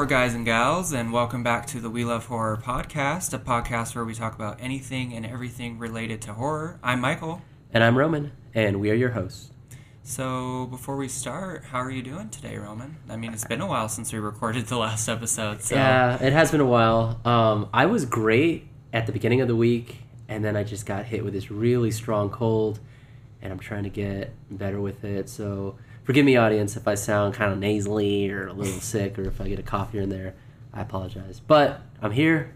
Horror guys and gals, and welcome back to the We Love Horror podcast, a podcast where we talk about anything and everything related to horror. I'm Michael. And I'm Roman, and we are your hosts. So, before we start, how are you doing today, Roman? I mean, it's been a while since we recorded the last episode. So. Yeah, it has been a while. Um, I was great at the beginning of the week, and then I just got hit with this really strong cold, and I'm trying to get better with it. So, forgive me, audience, if I sound kind of nasally or a little sick, or if I get a cough here and there. I apologize, but I'm here,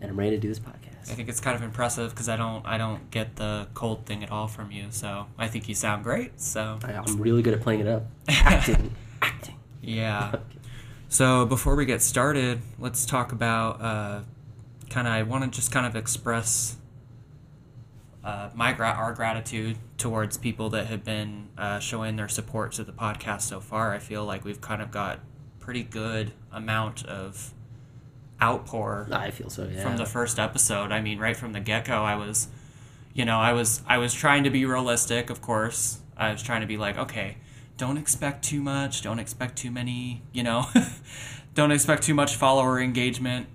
and I'm ready to do this podcast. I think it's kind of impressive because I don't I don't get the cold thing at all from you. So I think you sound great. So I, I'm really good at playing it up, acting, acting. Yeah. So before we get started, let's talk about uh, kind of. I want to just kind of express uh, my gra- our gratitude towards people that have been uh, showing their support to the podcast so far. I feel like we've kind of got pretty good amount of outpour I feel so. Yeah. from the first episode. I mean, right from the get go, I was, you know, I was I was trying to be realistic. Of course, I was trying to be like, okay, don't expect too much. Don't expect too many. You know, don't expect too much follower engagement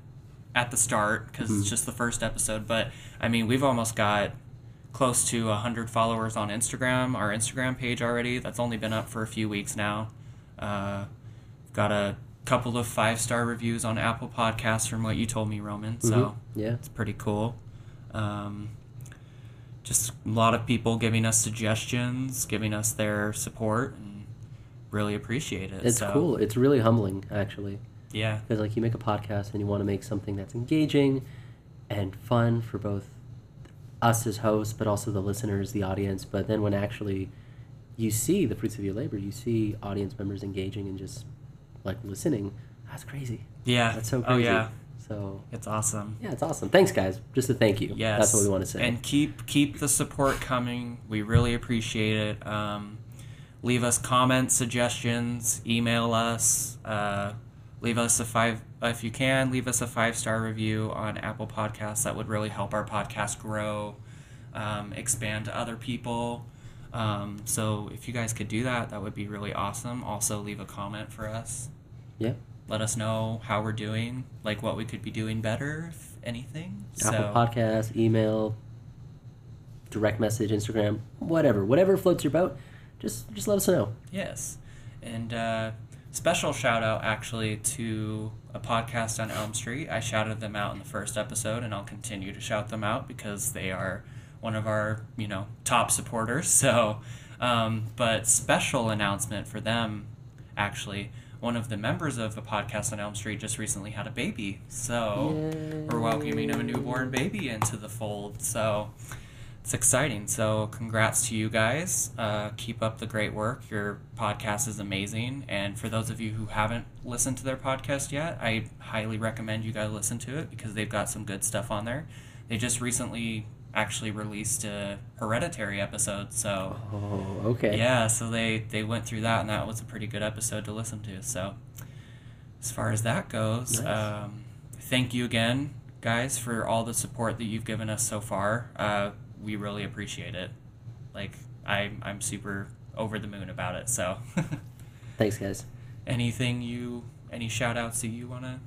at the start because it's just the first episode. But I mean, we've almost got close to 100 followers on Instagram, our Instagram page already. That's only been up for a few weeks now. Uh, got a couple of five star reviews on Apple Podcasts from what you told me, Roman. So Mhm. yeah. it's pretty cool. Um, just a lot of people giving us suggestions, giving us their support, and really appreciate it. It's So, cool. It's really humbling, actually. Yeah, because like you make a podcast and you want to make something that's engaging and fun for both us as hosts but also the listeners the audience but then when actually you see the fruits of your labor you see audience members engaging and just like listening that's crazy yeah. that's so Oh yeah, so it's awesome. yeah it's awesome thanks guys just a thank you Yes, that's what we want to say And keep keep the support coming. We really appreciate it. Um, leave us comments, suggestions, email us. Uh, leave us a five if you can. Leave us a five star review on Apple Podcasts. That would really help our podcast grow, um, expand to other people. Um, so if you guys could do that, that would be really awesome. Also, leave a comment for us. yeah Let us know how we're doing, like what we could be doing better, if anything. apple so, podcast email direct message instagram whatever whatever floats your boat just just let us know Yes. And uh, special shout out actually to a podcast on Elm Street. I shouted them out in the first episode and I'll continue to shout them out because they are one of our, you know, top supporters. So, um, but special announcement for them actually. One of the members of the podcast on Elm Street just recently had a baby. So, we're welcoming a newborn baby into the fold. So, it's exciting. So, congrats to you guys. Uh, keep up the great work. Your podcast is amazing. And for those of you who haven't listened to their podcast yet, I highly recommend you guys listen to it because they've got some good stuff on there. They just recently actually released a Hereditary episode. So, oh okay yeah, so they, they went through that, and that was a pretty good episode to listen to. So, as far as that goes, Nice. um, thank you again, guys, for all the support that you've given us so far. Uh, we really appreciate it. Like, I, I'm super over the moon about it. So, thanks guys anything you, any shout outs that you want to?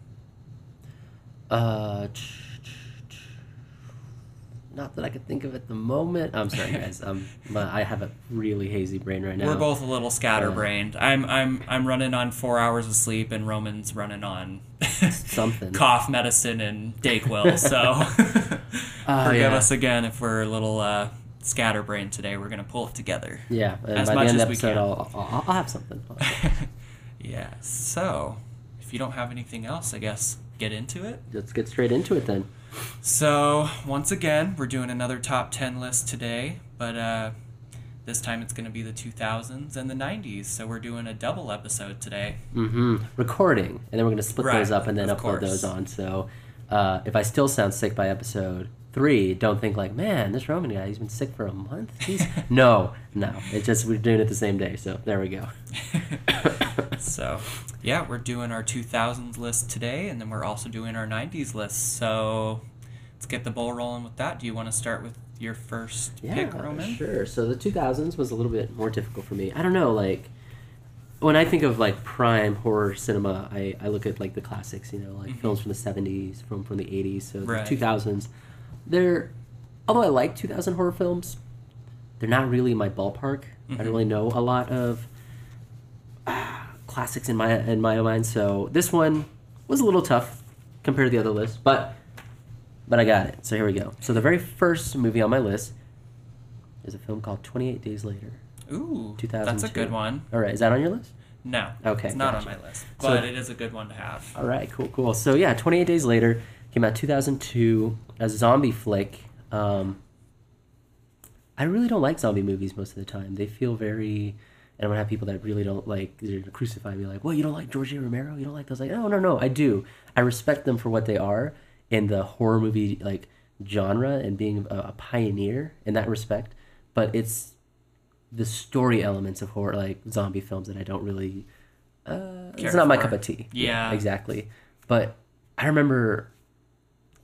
Uh, not that I could think of at the moment. I'm sorry, guys. Um, my, I have a really hazy brain right now. We're both a little scatterbrained. I'm, I'm, I'm running on four hours of sleep, and Roman's running on Something. cough medicine and Dayquil. So Oh, forgive yeah. us again if we're a little uh, scatterbrained today. We're gonna pull it together. Yeah, As by much the end as of we episode, can. I'll, I'll, I'll have something. I'll have something. yeah. So if you don't have anything else, I guess get into it. Let's get straight into it then. So once again, we're doing another top ten list today, but uh, this time it's gonna be the 2000s and the 90s. So we're doing a double episode today. Mm-hmm. Recording, and then we're gonna split those up and then upload course. those on. So, uh, if I still sound sick by episode three, don't think like, man, this Roman guy, he's been sick for a month. He's no, no. It's just we're doing it the same day. So there we go. so yeah, we're doing our 2000s list today, and then we're also doing our 90s list. So let's get the ball rolling with that. Do you want to start with your first Yeah, pick, Roman? sure. So the 2000s was a little bit more difficult for me. I don't know, like when I think of like prime horror cinema, I, I look at like the classics, you know, like Mhm. films from the seventies, film from the eighties, so Right. the two thousands. They're although I like two thousand horror films, they're not really my ballpark. I Mhm. don't really know a lot of uh, classics in my in my mind, so this one was a little tough compared to the other list, but but I got it. So here we go. So the very first movie on my list is a film called Twenty Eight Days Later. Ooh, that's a good one. All right, is that on your list? No, Okay, it's not gotcha. on my list, So- but it is a good one to have. All right, cool, cool. So yeah, 28 Days Later came out 2002, a zombie flick. Um, I really don't like zombie movies most of the time. They feel very. And I'm gonna have people that really don't like they're gonna crucify me like, well, you don't like George A. Romero? You don't like those? Like, no, no, no, I do. I respect them for what they are in the horror movie like genre and being a, a pioneer in that respect. But it's the story elements of horror, like zombie films, that I don't really. Uh, it's not my cup of tea. Yeah. exactly. But I remember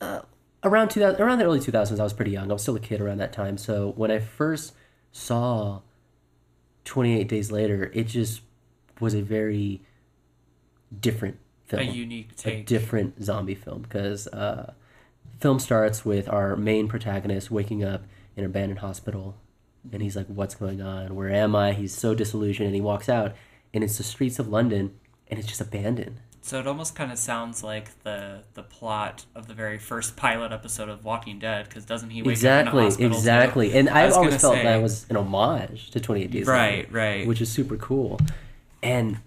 uh, around 2000, around the early 2000s, I was pretty young. I was still a kid around that time. So when I first saw 28 Days Later, it just was a very different film A unique a take. different zombie film because uh, film starts with our main protagonist waking up in an abandoned hospital and he's like what's going on where am i he's so disillusioned and he walks out and it's the streets of london and it's just abandoned So it almost kind of sounds like the the plot of the very first pilot episode of Walking Dead, because doesn't he wake exactly up in a hospital too? exactly. And I i've always felt say- that was an homage to 28 days Later, Right, right. which is super cool. And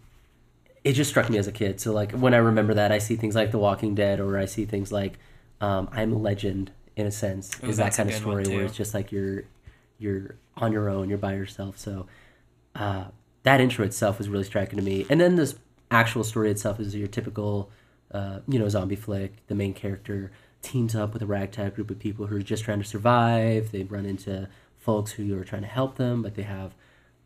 it just struck me as a kid. So like when i remember that i see things like the walking dead or i see things like um, i'm a legend in a sense Ooh, is that kind of story where it's just like you're you're on your own you're by yourself. So uh, that intro itself was really striking to me. And then this actual story itself is your typical uh, you know zombie flick. The main character teams up with a ragtag group of people who are just trying to survive. They run into folks who are trying to help them but they have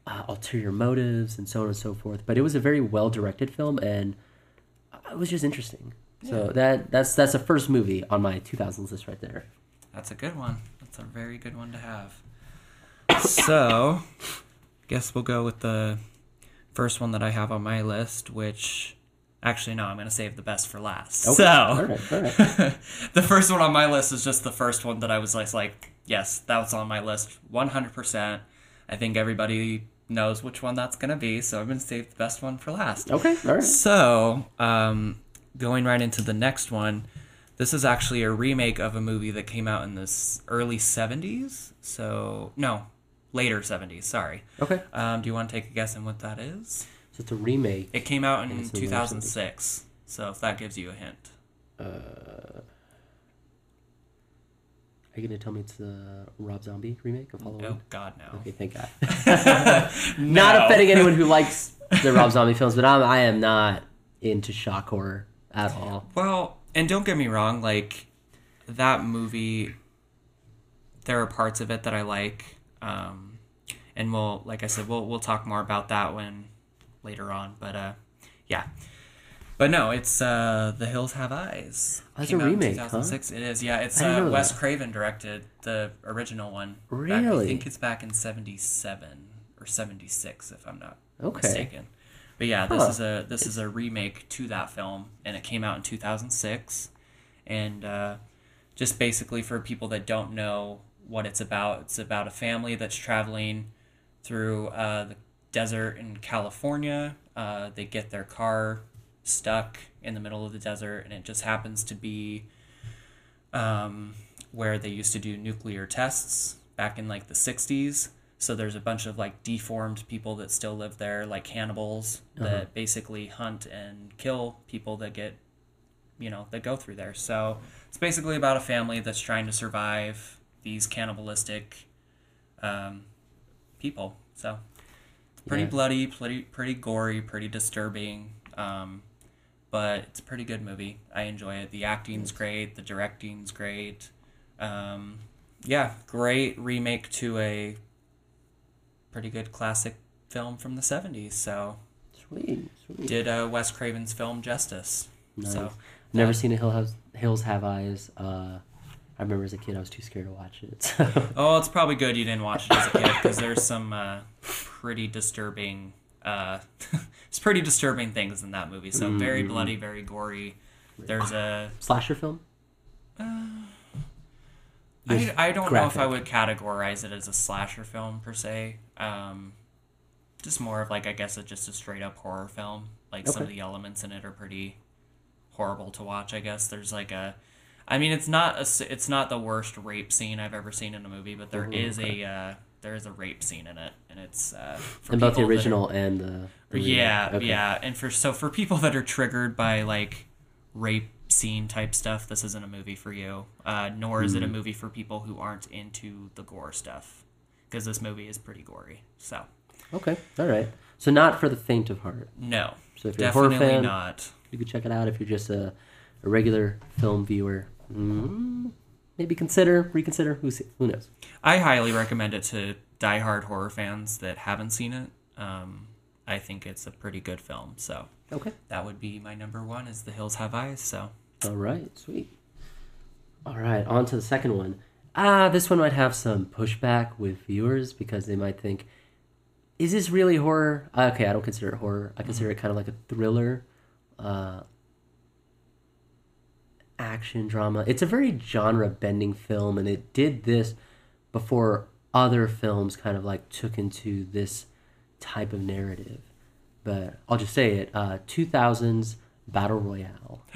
uh, ulterior motives and so on and so forth. But it was a very well directed film and it was just interesting. So that that's that's the first movie on my 2000s list right there. That's a good one. That's a very good one to have. so, guess we'll go with the first one that I have on my list, which actually no, I'm gonna save the best for last. Okay. So, All right, all right. the first one on my list is just the first one that I was like, like yes, was on my list, 100%. I think everybody knows which one that's gonna be, so I'm gonna save the best one for last. okay all right So, um, going right into the next one, this is actually a remake of a movie that came out in the early 70s. So, no, later 70s, sorry. okay Um, do you want to take a guess on what that is? so it's a remake It came out in And it's in the later 2006. So, if that gives you a hint. uh are you gonna tell me it's the Rob Zombie remake of Halloween? Oh, God, no. Okay, thank God. Not No. offending anyone who likes the Rob Zombie films, but I'm, I am not into shock horror at all. Well, and don't get me wrong, like that movie, there are parts of it that I like, um, and we'll, like I said, we'll we'll talk more about that when later on. But uh, yeah, but no, it's uh, The Hills Have Eyes. Oh, it's Came a out in remake, huh? 2006. It is, yeah. It's uh, Wes that. Craven directed the original one. Back- Really? I think it's back in '77 or '76, if I'm not Okay. mistaken. But yeah, this Huh. is a this is a remake to that film, and it came out in 2006. And uh, just basically for people that don't know what it's about, it's about a family that's traveling through uh, the desert in California. Uh, they get their car stuck in the middle of the desert, and it just happens to be um, where they used to do nuclear tests back in like the 60s. So there's a bunch of like deformed people that still live there, like cannibals Uh-huh. that basically hunt and kill people that get, you know, that go through there. So it's basically about a family that's trying to survive these cannibalistic um, people. So pretty Yeah. bloody, pretty pretty gory, pretty disturbing. Um, but it's a pretty good movie. I enjoy it. The acting's great. The directing's great. Um, yeah, great remake to a pretty good classic film from the '70s. So Sweet, sweet. did uh, Wes Craven's film justice. Nice. So Never seen a Hill House, Hills Have Eyes. Uh, I remember as a kid I was too scared to watch it. So. Oh, it's probably good you didn't watch it as a kid because there's some uh, pretty disturbing uh, it's pretty disturbing things in that movie. So very Mm-hmm. bloody, very gory. There's a Slasher film. There's I, I don't know if I would categorize it as a slasher film per se. Um, just more of like I guess it's just a straight up horror film. Like some of the elements in it are pretty horrible to watch. I guess there's like a, I mean it's not a it's not the worst rape scene I've ever seen in a movie, but there is a uh, there is a rape scene in it, and it's uh, for In both the that are- original and the. the yeah, Okay. yeah, and for so for people that are triggered by like rape scene type stuff, this isn't a movie for you. Uh, nor is it Hmm. a movie for people who aren't into the gore stuff, because this movie is pretty gory. So Okay. All right. So not for the faint of heart. no, So if you're a horror definitely fan, not. you could check it out. If you're just a, a regular film viewer, mm, maybe consider, reconsider. Who who knows? I highly recommend it to diehard horror fans that haven't seen it. Um, I think it's a pretty good film. So Okay. that would be my number one. Is The Hills Have Eyes. So All right. Sweet. All right. On to the second one. Ah, this one might have some pushback with viewers because they might think, "Is this really horror?" Uh, Okay, I don't consider it horror. I consider it kind of like a thriller, uh, action drama. It's a very genre bending film, and it did this before other films kind of like took into this type of narrative. But I'll just say it: uh, 2000s battle royale.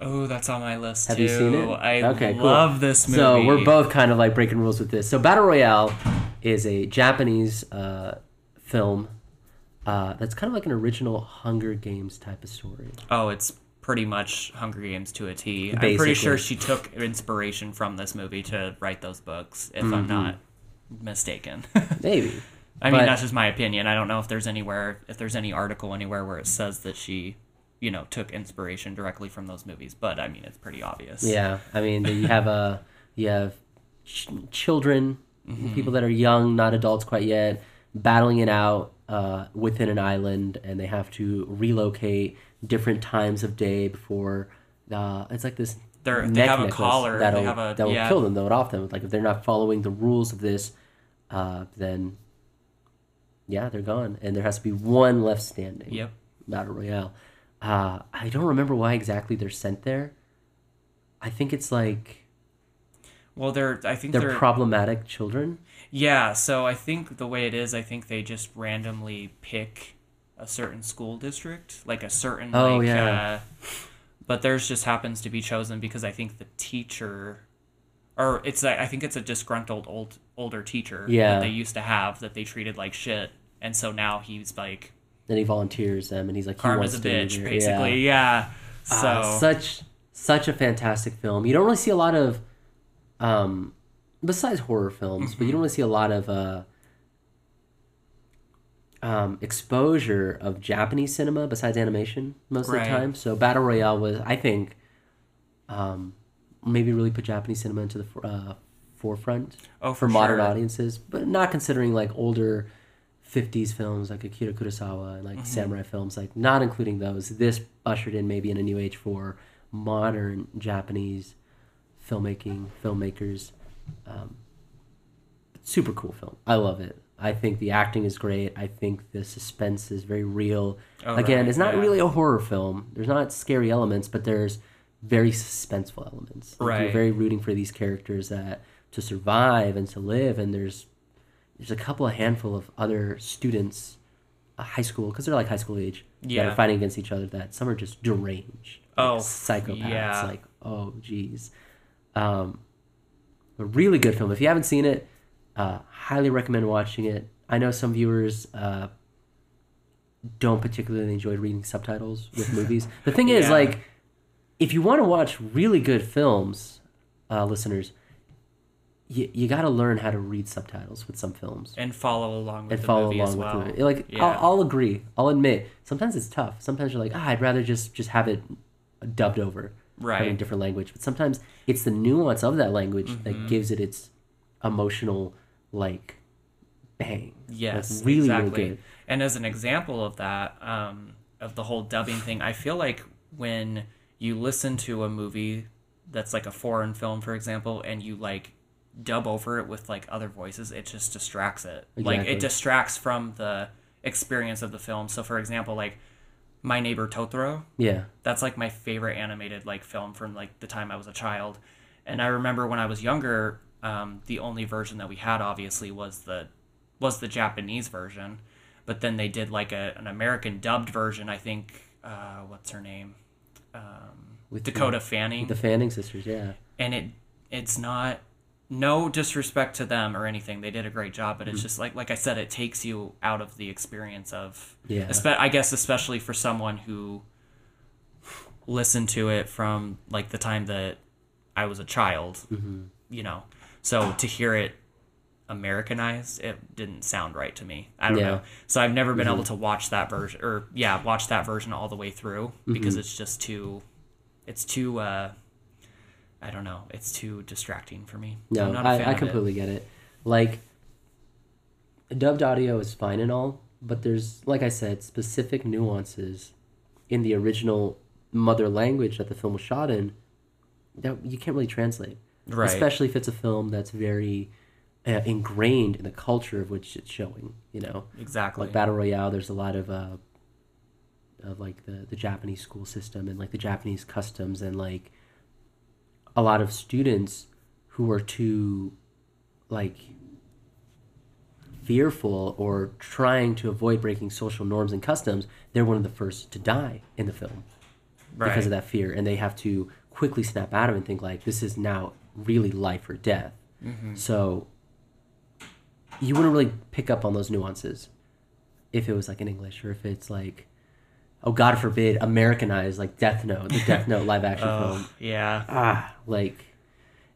oh, that's on my list Have too. you seen it? I Okay, cool. love this movie. So we're both kind of like breaking rules with this. So Battle Royale is a Japanese uh, film uh, that's kind of like an original Hunger Games type of story. Oh, it's pretty much Hunger Games to a T. I'm pretty sure she took inspiration from this movie to write those books, if I'm mm-hmm. not mistaken. Maybe. I mean, But- that's just my opinion. I don't know if there's anywhere, if there's any article anywhere where it says that she, you know, took inspiration directly from those movies. But I mean, it's pretty obvious. Yeah, I mean, you have a you have ch- children, mm-hmm. people that are young, not adults quite yet, battling it out uh, within an island, and they have to relocate different times of day before. Uh, it's like this. They're- they have a collar, That'll, have a- that will yeah. kill them. They'll off them. Like if they're not following the rules of this, uh, then yeah, they're gone, and there has to be one left standing. Yep. Battle Royale. Uh, I don't remember why exactly they're sent there. I think it's like Well, they're. I think they're, they're. problematic children. yeah. So I think the way it is, I think they just randomly pick a certain school district, like a certain. Oh, like, yeah. Uh, but theirs just happens to be chosen because I think the teacher, or it's I think it's a disgruntled old older teacher Yeah. that they used to have that they treated like shit, and so now he's like Then he volunteers them, and he's like, he karma's wants a bitch, basically. Yeah. Yeah. So Ah, such such a fantastic film. You don't really see a lot of, um, besides horror films, but you don't really see a lot of uh, um, exposure of Japanese cinema besides animation most of the time. So Battle Royale was, I think, um, maybe really put Japanese cinema into the uh, forefront oh, for modern sure. audiences, but not considering like older 50s films like Akira Kurosawa and like Mm-hmm. samurai films, like not including those. This ushered in maybe in a new age for modern Japanese filmmaking, filmmakers. Um, super cool film. I love it. I think the acting is great. I think the suspense is very real. Oh, Again, right, it's not yeah. really a horror film. There's not scary elements, but there's very suspenseful elements. Like, You're very rooting for these characters that to survive and to live. And there's there's a couple, a handful of other students, uh, high school, because they're like high school age, that Yeah. are fighting against each other. That some are just deranged, like Oh, psychopaths. yeah. Like, oh, geez. Um, a really good film. If you haven't seen it, uh, highly recommend watching it. I know some viewers uh, don't particularly enjoy reading subtitles with movies. The thing is, Yeah. like, if you want to watch really good films, uh, listeners, you, you got to learn how to read subtitles with some films and follow along with and the follow movie along as well. with the. Like, Yeah. I'll, I'll agree. I'll admit sometimes it's tough. Sometimes you're like, ah, I'd rather just just have it dubbed over, Right. having a different language. But sometimes it's the nuance of that language Mm-hmm. that gives it its emotional like bang. Yes, like, really, exactly. really good. And as an example of that, um, of the whole dubbing thing, I feel like when you listen to a movie that's like a foreign film, for example, and you like dub over it with like other voices, it just distracts it. Like it distracts from the experience of the film. So, for example, like My Neighbor Totoro, Yeah. that's like my favorite animated like film from like the time I was a child. And I remember when I was younger, um, the only version that we had obviously was the was the Japanese version, but then they did like a, an American dubbed version. I think uh, what's her name, um, With Dakota Fanning, The Fanning sisters, yeah. and it it's not no disrespect to them or anything. They did a great job, but Mm-hmm. it's just like like I said, it takes you out of the experience of Yeah. espe- I guess especially for someone who listened to it from like the time that I was a child, Mm-hmm. you know. So to hear it Americanized, it didn't sound right to me. I don't Yeah. Mm-hmm. know. So I've never been able to watch that version or yeah, watch that version all the way through because Mm-hmm. it's just too it's too uh I don't know. It's too distracting for me. No, I'm not a fan I, I of it. completely get it. Like, dubbed audio is fine and all, but there's, like I said, specific nuances in the original mother language that the film was shot in that you can't really translate. Right. Especially if it's a film that's very uh, ingrained in the culture of which it's showing. You know, Exactly. like Battle Royale, there's a lot of uh, of like the the Japanese school system and like the Japanese customs and like a lot of students who are too like fearful or trying to avoid breaking social norms and customs, they're one of the first to die in the film right. because of that fear and they have to quickly snap out of it and think like this is now really life or death Mm-hmm. so you wouldn't really pick up on those nuances if it was like in english or if it's like oh god forbid americanized like death note the death note live action Oh, film yeah. ah like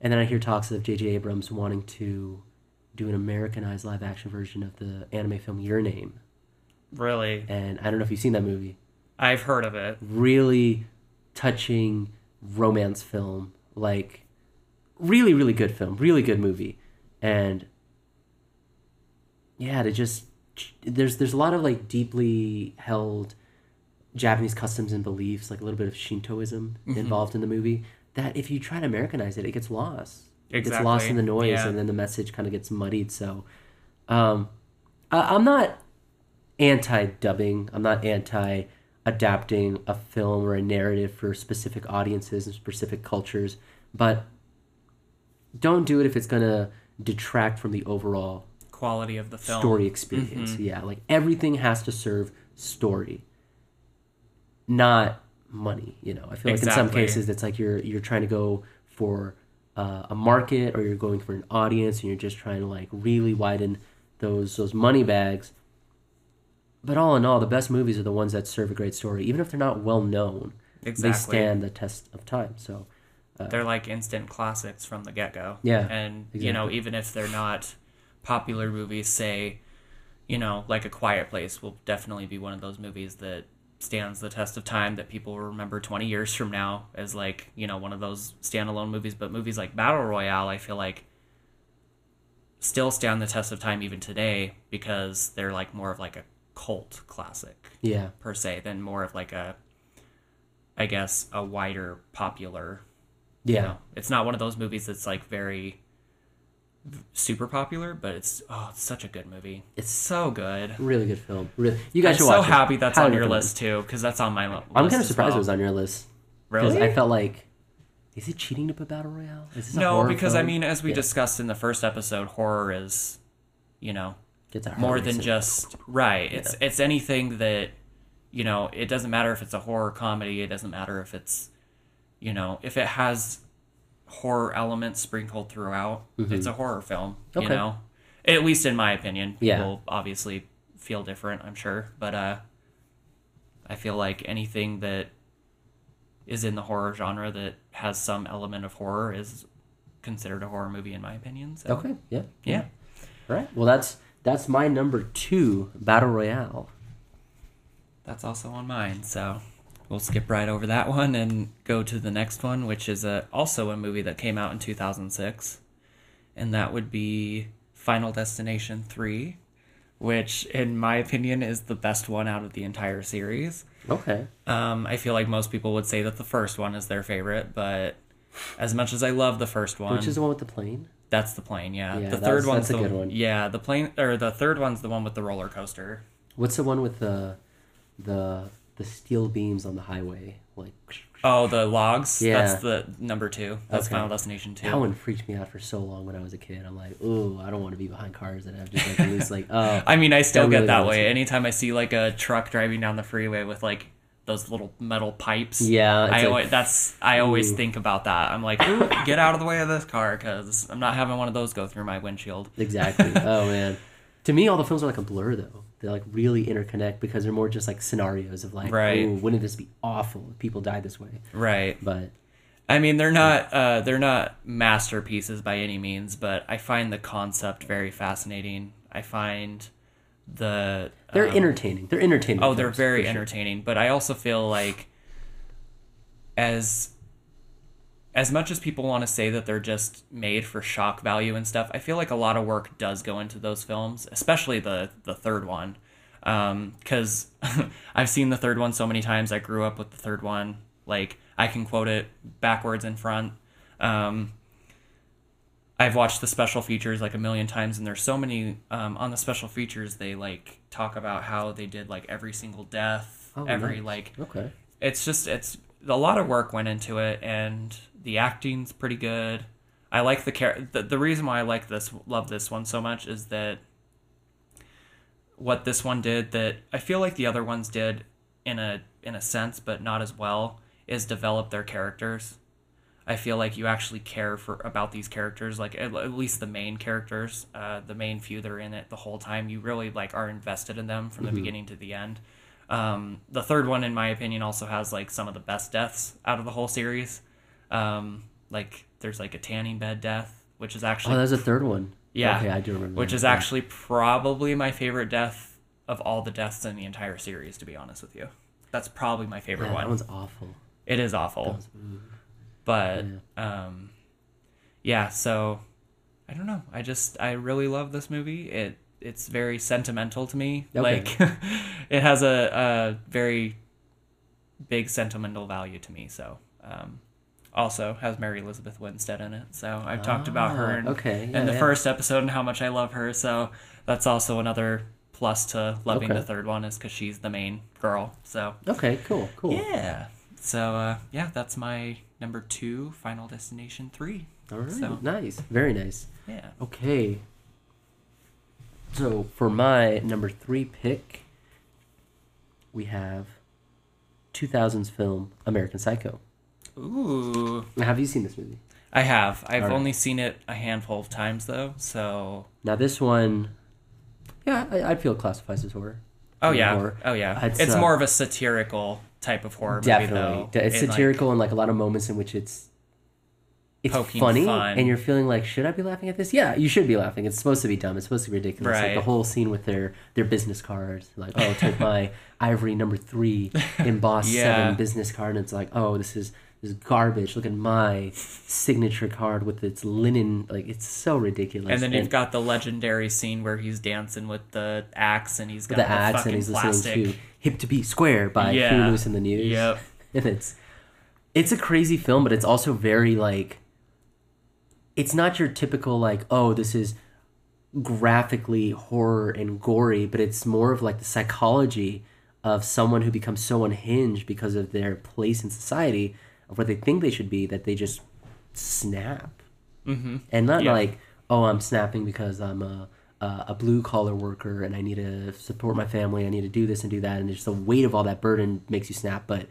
and then i hear talks of jj abrams wanting to do an americanized live action version of the anime film your name Really. and i don't know if you've seen that movie I've heard of it. really touching romance film like really really good film really good movie. And yeah to just there's there's a lot of like deeply held japanese customs and beliefs like a little bit of shintoism involved in the movie that if you try to americanize it it gets lost. It gets lost in the noise Yeah. and then the message kind of gets muddied so um I, i'm not anti-dubbing. I'm not anti adapting a film or a narrative for specific audiences and specific cultures but don't do it if it's going to detract from the overall Quality of the film. story experience. Yeah like everything has to serve story not money you know? I feel like in some cases it's like you're you're trying to go for uh, a market or you're going for an audience and you're just trying to like really widen those those money bags but all in all the best movies are the ones that serve a great story even if they're not well known Exactly. they stand the test of time so uh, They're like instant classics from the get go. Yeah, And, you know, even if they're not popular movies, say, you know, like A Quiet Place will definitely be one of those movies that stands the test of time that people will remember 20 years from now as like, you know, one of those standalone movies. But movies like Battle Royale, I feel like still stand the test of time even today because they're like more of like a cult classic yeah per se than more of like a I guess a wider popular yeah you know, it's not one of those movies that's like very super popular, but it's oh, it's such a good movie. It's so good. really good film really you guys I'm should so watch it. happy that's Highly on your list too, because that's on my li- list. i'm kind of surprised well. it was on your list because Really? i felt like is it cheating to put battle royale is this a no, because I mean, as we Yeah. discussed in the first episode, horror is, you know, more than just right. It's it's anything that, you know, it doesn't matter if it's a horror comedy. It doesn't matter if it's, you know, if it has horror elements sprinkled throughout. It's a horror film. You Mm-hmm. Know, at least in my opinion. Yeah. People obviously feel different. I'm sure, but uh, I feel like anything that is in the horror genre that has some element of horror is considered a horror movie in my opinion. So, okay yeah Yeah. all right well that's that's my number two battle royale That's also on mine, so we'll skip right over that one and go to the next one, which is a, also a movie that came out in 2006. And that would be Final Destination 3, which, in my opinion, is the best one out of the entire series. okay Um, I feel like most people would say that the first one is their favorite, but as much as I love the first one, which is the one with the plane that's the plane, yeah. Yeah, the third one's the good one. Yeah, the plane or the third one's the one with the roller coaster. What's the one with the the the steel beams on the highway? Like Oh, the logs. Yeah. That's the number two. That's Okay. Final Destination two. that one freaked me out for so long when I was a kid. I'm like, ooh, I don't want to be behind cars that have just like loose like oh I mean, I still get really that way. Anytime I see like a truck driving down the freeway with like those little metal pipes. yeah. I like, always, that's I always Ooh. think about that. I'm like, Ooh, get out of the way of this car because I'm not having one of those go through my windshield. Exactly. oh man. To me, all the films are like a blur though. They like really interconnect because they're more just like scenarios of like, Right. ooh, wouldn't this be awful if people died this way? Right. But I mean, they're not uh, they're not masterpieces by any means, but I find the concept very fascinating. I find the they're um, entertaining. They're entertaining. Oh, they're very sure. entertaining, but I also feel like as as much as people want to say that they're just made for shock value and stuff, I feel like a lot of work does go into those films, especially the the third one, because I've seen the third one so many times. I grew up with the third one. Like I can quote it backwards and front. Um, I've watched the special features like a million times, and there's so many um, on the special features. They like talk about how they did like every single death, Oh, every nice. like Okay. it's just it's a lot of work went into it and the acting's pretty good i like the char- the, the reason why i like this love this one so much is that what this one did that i feel like the other ones did in a in a sense but not as well is develop their characters i feel like you actually care for about these characters like at, at least the main characters uh, the main few that are in it the whole time you really like are invested in them from the beginning to the end um, the third one, in my opinion, also has like some of the best deaths out of the whole series. Um, like there's like a tanning bed death, which is actually Oh, there's a third one. Yeah. Okay, I do remember. which that. is actually probably my favorite death of all the deaths in the entire series. To be honest with you, that's probably my favorite Yeah, one. that one's awful. It is That awful, but um, yeah. So I don't know. I just I really love this movie. It it's very sentimental to me. Okay. Like it has a, a very big sentimental value to me. So um, also has Mary Elizabeth Winstead in it. So I've talked about her Ah, in, okay, in the yeah. first episode and how much I love her. So that's also another plus to loving Okay. the third one is because she's the main girl. So Okay, cool, cool. yeah. So uh, yeah, that's my number two, Final Destination three. All right, So- nice, very nice. Yeah. Okay. So for my number three pick, we have 2000s film American Psycho. Ooh, Have you seen this movie? I have. I've right. only seen it a handful of times though. So Now this one, yeah, I, I'd feel it classifies as horror. oh Horror. yeah, oh yeah. It's, It's, uh, more of a satirical type of horror movie Definitely, though. it's It, like- satirical and like a lot of moments in which it's it's funny fun. and you're feeling like should I be laughing at this? Yeah, you should be laughing. It's supposed to be dumb. It's supposed to be ridiculous. Like the whole scene with their their business cards, like oh take my ivory number three embossed Yeah. seven business card, and it's like oh this is this is garbage. Look at my signature card with its linen. Like it's so ridiculous. and then you've got the legendary scene where he's dancing with the axe and he's got the the, axe fucking and he's plastic. listening to "Hip to Be Square" by Yeah. Huey Lewis and the News. Yep. and it's it's a crazy film, but it's also very like it's not your typical like oh this is graphically horror and gory, but it's more of like the psychology of someone who becomes so unhinged because of their place in society of what they think they should be that they just snap Mm-hmm. and not Yeah. like oh i'm snapping because i'm a, a, a blue collar worker and i need to support my family i need to do this and do that. And just the weight of all that burden makes you snap but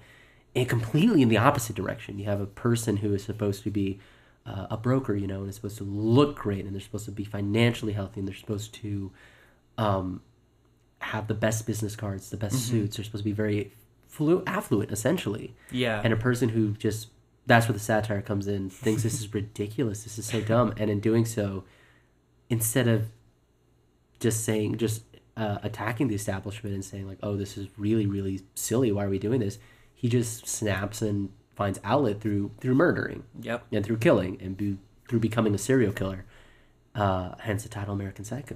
in completely in the opposite direction. You have a person who is supposed to be uh, a broker you know and is supposed to look great and they're supposed to be financially healthy and they're supposed to um, have the best business cards the best suits. They're supposed to be very flu- affluent essentially. Yeah. and a person who just that's where the satire comes in thinks this is ridiculous this is so dumb. And in doing so instead of just saying just uh, attacking the establishment and saying like oh this is really really silly why are we doing this he just snaps and finds outlet through through murdering yep. and through killing and be, through becoming a serial killer uh, hence the title american psycho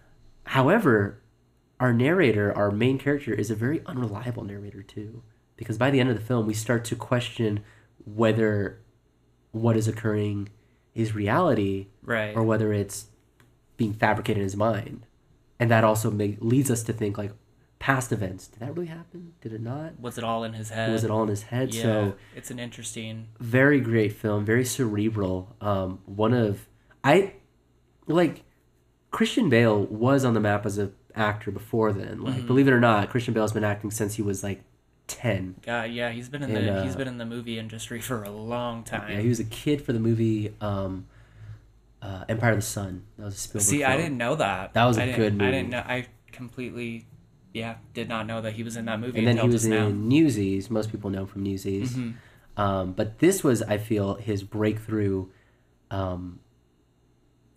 however our narrator our main character is a very unreliable narrator too because by the end of the film we start to question whether what is occurring is reality Right. or whether it's being fabricated in his mind and that also make, leads us to think like past events. Did that really happen? Did it not? Was it all in his head? Was it all in his head? Yeah, So it's an interesting. very great film, very cerebral. Um, one of I like Christian Bale was on the map as a actor before then. Like, Mm-hmm. believe it or not, Christian Bale's been acting since he was like ten. God, yeah, he's been in And, the uh, he's been in the movie industry for a long time. Yeah, he was a kid for the movie um, uh, Empire of the Sun. That was a Spielberg. See, I didn't know that. That was a I good movie. I didn't know. I completely, yeah, did not know that he was in that movie And then he was just now. in Newsies. Most people know him from Newsies. Mhm. Um, but this was, I feel, his breakthrough, um,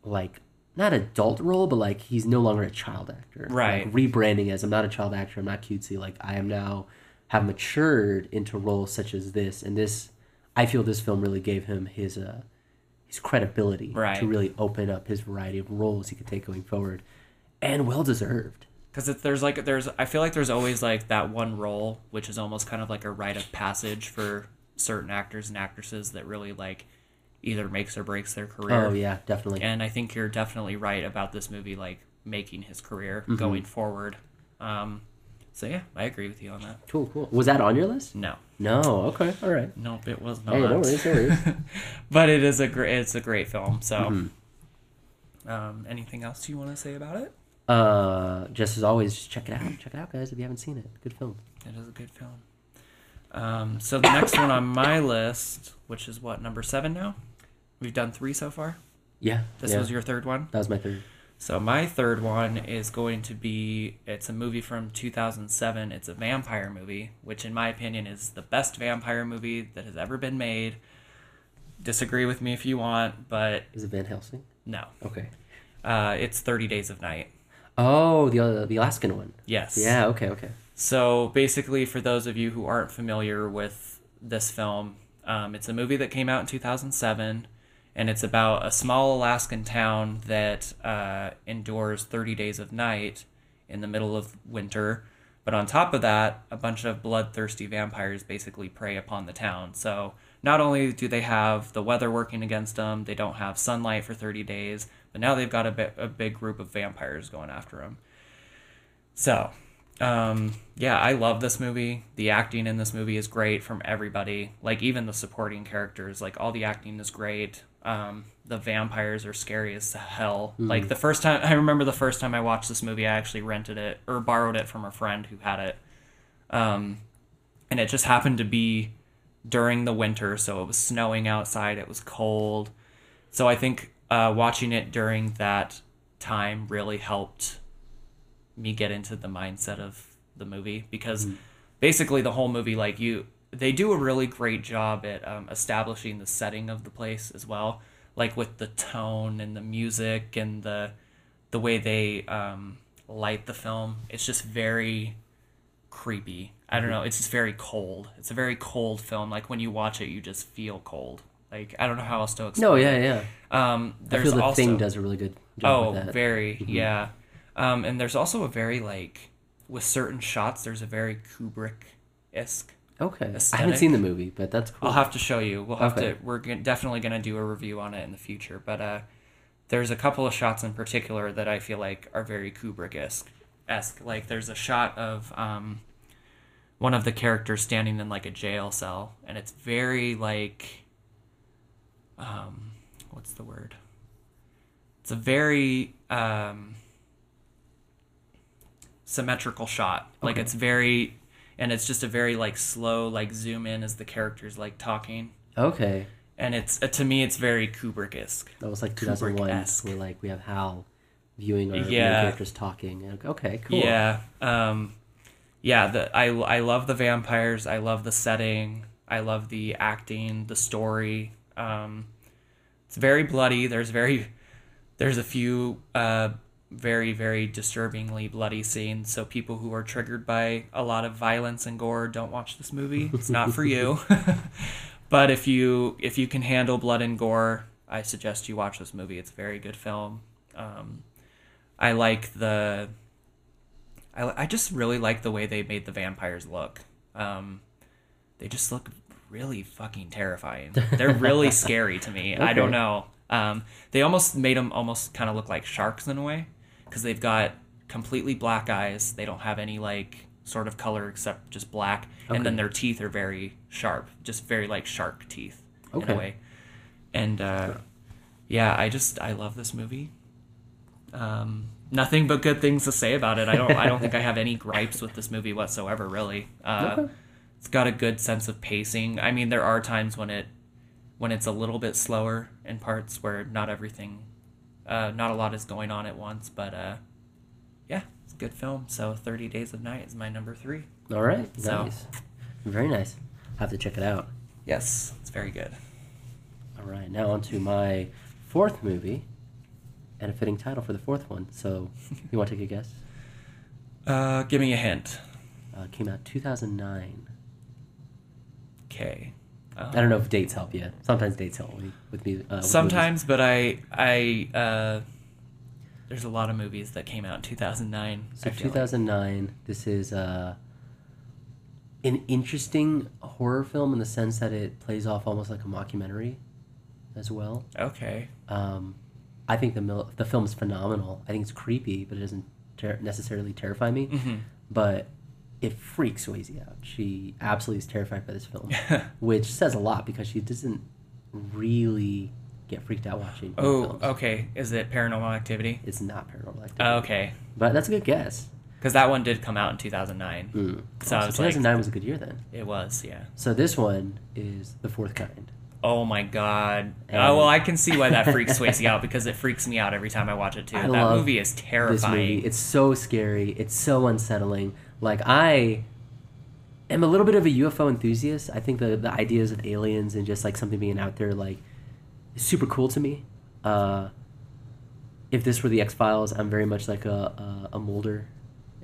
like not adult role, but like he's no longer a child actor. Right. Like rebranding as I'm not a child actor. I'm not cutesy. Like I am now have matured into roles such as this, and this, I feel, this film really gave him his uh, his credibility Right. to really open up his variety of roles he could take going forward, and well deserved. because there's like there's I feel like there's always like that one role which is almost kind of like a rite of passage for certain actors and actresses that really like either makes or breaks their career. Oh yeah, definitely. And I think you're definitely right about this movie like making his career Mm-hmm. going forward. Um, so yeah, I agree with you on that. Cool, cool. Was that on your list? No, No. Okay. All right. nope, it was not. Hey, no worries, no worries. but it is a great it's a great film. So, Mm-hmm. um, anything else you want to say about it? Uh, just as always, just check it out. Check it out, guys, if you haven't seen it. Good film. It is a good film. Um, so the next one on my list, which is what number seven now, we've done three so far. Yeah. This yeah. was your third one. That was my third. So my third one is going to be it's a movie from 2007. It's a vampire movie, which in my opinion is the best vampire movie that has ever been made. Disagree with me if you want, but Is it Van Helsing? no. Okay. Uh, it's 30 Days of Night. Oh, the uh, the Alaskan one. Yes. Yeah. Okay. Okay. So basically, for those of you who aren't familiar with this film, um, it's a movie that came out in 2007, and it's about a small Alaskan town that uh, endures 30 days of night in the middle of winter. But on top of that, a bunch of bloodthirsty vampires basically prey upon the town. So not only do they have the weather working against them, they don't have sunlight for 30 days, but now they've got a, bit, a big group of vampires going after them. So, um, yeah, I love this movie. The acting in this movie is great from everybody. Like even the supporting characters, like all the acting is great. Um, the vampires are scary as hell. Like the first time, I remember the first time I watched this movie, I actually rented it or borrowed it from a friend who had it. Um, and it just happened to be during the winter, so it was snowing outside. It was cold, so I think uh, watching it during that time really helped me get into the mindset of the movie because basically the whole movie like you they do a really great job at um, establishing the setting of the place as well like with the tone and the music and the the way they um, light the film it's just very creepy i don't know it's just very cold it's a very cold film like when you watch it you just feel cold like i don't know how else to explain No. Yeah. Yeah. um I there's feel the also thing does a really good job Oh, with that. very, yeah. Um, and there's also a very like with certain shots. There's a very Kubrick esque. Okay. I haven't seen the movie, but that's cool. I'll have to show you. We'll have Okay. to. We're g- definitely gonna do a review on it in the future. But uh, there's a couple of shots in particular that I feel like are very Kubrick esque. Esque. Like there's a shot of um, one of the characters standing in like a jail cell, and it's very like, um, what's the word? It's a very um, symmetrical shot. Like Okay. it's very, and it's just a very like slow like zoom in as the characters like talking, okay. and it's uh, to me it's very Kubrick esque. That was like 2001, Kubrick-esque. where like we have Hal viewing our Yeah. characters talking. Okay. Cool. Yeah. Um, yeah. The I I love the vampires. I love the setting. I love the acting, the story. Um, it's very bloody. There's very there's a few uh, very very disturbingly bloody scenes. So people who are triggered by a lot of violence and gore don't watch this movie. It's not for you. but if you if you can handle blood and gore, I suggest you watch this movie. It's a very good film. Um, I like the. I, I just really like the way they made the vampires look. Um, they just look really fucking terrifying. They're really scary to me. I don't know. Um, they almost made them almost kind of look like sharks in a way because they've got completely black eyes. They don't have any like sort of color except just black, and then their teeth are very sharp, just very like shark teeth in Okay. a way. And uh, yeah, I just I love this movie. Um, nothing but good things to say about it. I don't I don't think I have any gripes with this movie whatsoever. Really, uh, Okay. it's got a good sense of pacing. I mean, there are times when it when it's a little bit slower in parts where not everything, uh, not a lot is going on at once. But uh, yeah, it's a good film. So Thirty Days of Night is my number three. All right. So- Nice. Very nice. have to check it out. Yes, it's very good. All right. Now on to my fourth movie, and a fitting title for the fourth one. So, you want to take a guess? Uh, give me a hint. Uh, came out 2009. Okay. I don't know if dates help you. Sometimes dates help me with me. Uh, with Sometimes, but I I uh, there's a lot of movies that came out in 2009. So I feel like. 2009. This is uh, an interesting horror film in the sense that it plays off almost like a mockumentary, as well. Okay. Um, I think the mil- the film is phenomenal. I think it's creepy, but it doesn't ter- necessarily terrify me. hmm But it freaks Swayze out. She absolutely is terrified by this film, which says a lot because she doesn't really get freaked out watching oh, films. okay. Is it Paranormal Activity? It's not paranormal activity. Oh, okay. But that's a good guess. Because that one did come out in 2009. Mm. So Oh, like- 2009 was a good year then. It was, yeah. So this one is The Fourth Kind. Oh my god. And- oh, well, I can see why that freaks Swayze out because it freaks me out every time I watch it too. I that movie is This terrifying. movie, it's so scary. It's so unsettling. Like I am a little bit of a UFO enthusiast. I think the the ideas of aliens and just like something being out there like is super cool to me. Uh, if this were the X Files, I'm very much like a a, a Mulder,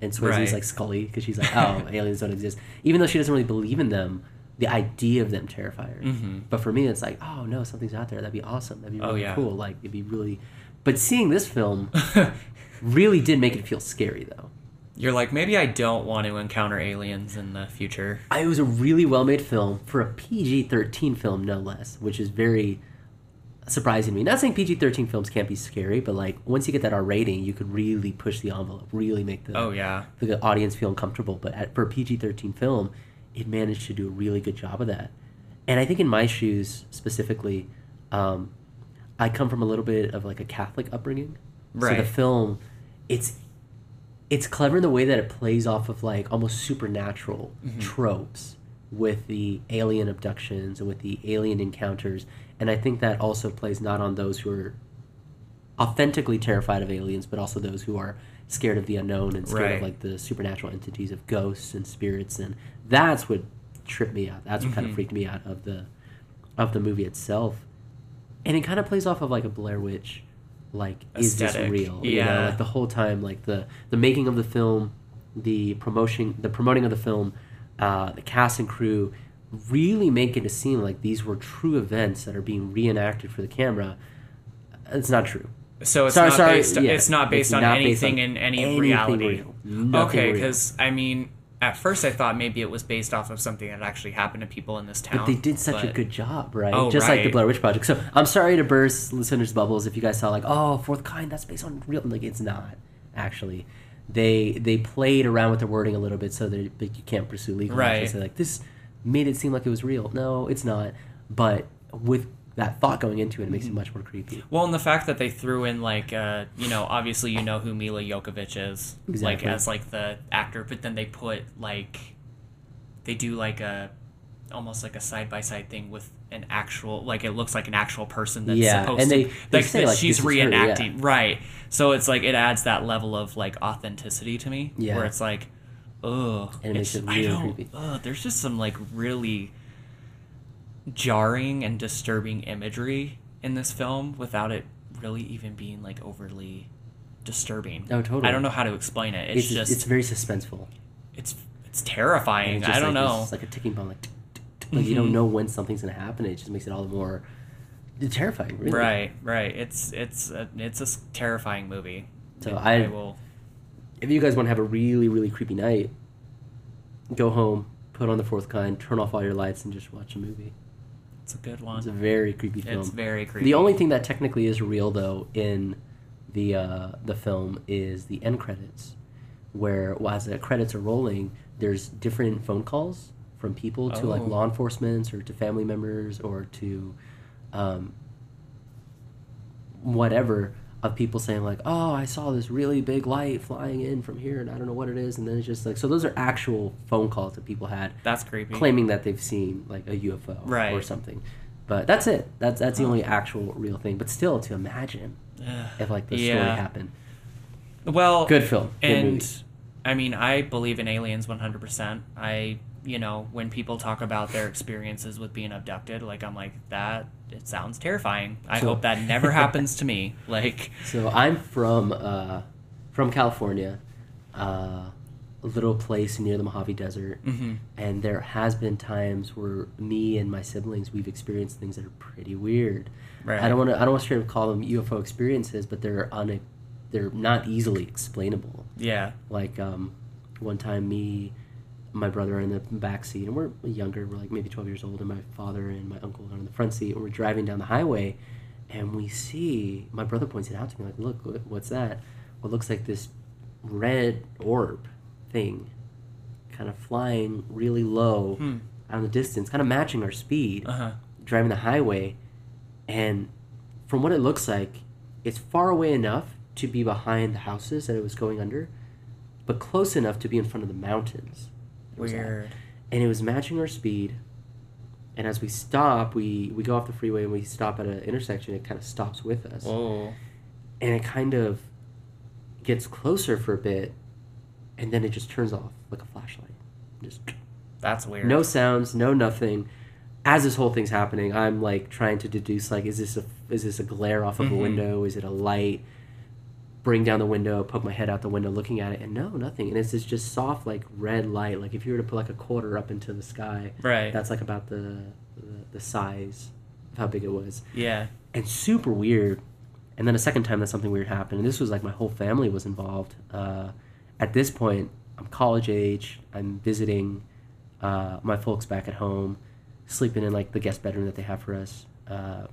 and Swayze's Right. like Scully because she's like, oh, aliens don't exist. Even though she doesn't really believe in them, the idea of them terrify her. Mhm. But for me, it's like, oh no, something's out there. That'd be awesome. That'd be Oh, really yeah. cool. Like it'd be really. But seeing this film really did make it feel scary though. You're like, maybe I don't want to encounter aliens in the future. I, it was a really well made film for a PG 13 film, no less, which is very surprising to me. Not saying PG 13 films can't be scary, but like once you get that R rating, you could really push the envelope, really make the, Oh, yeah. the audience feel uncomfortable. But at, for a PG 13 film, it managed to do a really good job of that. And I think in my shoes specifically, um, I come from a little bit of like a Catholic upbringing. So the film, it's it's clever in the way that it plays off of like almost supernatural Mm-hmm. tropes with the alien abductions and with the alien encounters. And I think that also plays not on those who are authentically terrified of aliens, but also those who are scared of the unknown and scared Right. of like the supernatural entities of ghosts and spirits. And that's what tripped me out. That's what kind of freaked me out of the of the movie itself. And it kind of plays off of like a Blair Witch, like is this Aesthetic. real? You know, Yeah. like the whole time, like the the making of the film, the promotion, the promoting of the film, uh, the cast and crew, really make it seem like these were true events that are being reenacted for the camera. It's not true. So it's Sorry- not sorry, based. yeah, it's not based it's on not based anything on in any anything reality. real. Okay, because I mean, at first I thought maybe it was based off of something that actually happened to people in this town. But they did such a good job, right? Oh, Just like the right. Blair Witch Project. So I'm sorry to burst listeners' bubbles if you guys saw like, oh, Fourth Kind, that's based on real. Like it's not actually. They they played around with the wording a little bit so that you can't pursue legal action. Right. So like this made it seem like it was real. No, it's not. But with that thought going into it, it makes Mm-hmm. it much more creepy. Well, and the fact that they threw in like, uh, you know, obviously you know who Milla Jovovich is, like as like the actor, but then they put like, they do like a, almost like a side by side thing with an actual, like it looks like an actual person that's Yeah, supposed and to, they- they like say, like, she's is her, yeah. reenacting, right? So it's like it adds that level of like authenticity to me, Yeah. where it's like, oh, And it makes it I don't, ugh, there's just some like really jarring and disturbing imagery in this film without it really even being like overly disturbing. Oh, totally. I don't know how to explain it. It's, It's, just it's very suspenseful. it's it's terrifying. it's I don't like, know. It's like a ticking bomb. Like, tick, tick, tick. like you don't Mhm. know when something's gonna happen. It just makes it all the more terrifying. Really. Right, right. It's it's a, it's a terrifying movie. So I, I- will. if you guys want to have a really really creepy night go home put on the fourth kind turn off all your lights and just watch a movie It's a good one. it's a very creepy film It's very creepy. the only thing that technically is real though in the uh, the film is the end credits where well, as the credits are rolling, there's different phone calls from people to like Oh. law enforcement or to family members or to um, whatever of people saying like, "Oh, I saw this really big light flying in from here, and I don't know what it is." And then it's just like, so those are actual phone calls that people had That's creepy. claiming that they've seen like a UFO or something. But that's it. That's that's the only actual real thing. But still, to imagine Ugh. if like this Yeah. story happened. Well, Good film. Good and movie. I mean, I believe in aliens 100%. I, you know, when people talk about their experiences with being abducted, like, I'm like, that, it sounds terrifying. I hope that never happens to me. Like, So I'm from uh, from California, uh, a little place near the Mojave Desert, mhm. and there has been times where me and my siblings we've experienced things that are pretty weird. right. I don't want to I don't want to straight up call them UFO experiences, but they're un they're not easily explainable. Yeah. Like um, one time, me, my brother in the back seat, and we're younger. We're like maybe twelve years old, and my father and my uncle are in the front seat, and we're driving down the highway, and we see my brother points it out to me like, "Look, what's that? What looks like this red orb thing, kind of flying really low Hmm. out in the distance, kind of matching our speed." Uh huh. driving the highway, and from what it looks like, it's far away enough to be behind the houses that it was going under, but close enough to be in front of the mountains. It was at. Weird. And it was matching our speed. And as we stop, we, we go off the freeway and we stop at an intersection. It kind of stops with us, Whoa. and it kind of gets closer for a bit, and then it just turns off like a flashlight. Just That's weird. no sounds, no nothing. As this whole thing's happening, I'm like trying to deduce like, is this a is this a glare off of a Mhm. window? Is it a light? Bring down the window, poke my head out the window, looking at it, and no, nothing. And it's this just soft like red light. Like if you were to put like a quarter up into the sky, Right. that's like about the the, the size of how big it was, yeah. and super weird. And then a second time that something weird happened, and this was like my whole family was involved. Uh, at this point, I'm college age. I'm visiting uh, my folks back at home, sleeping in like the guest bedroom that they have for us, uh,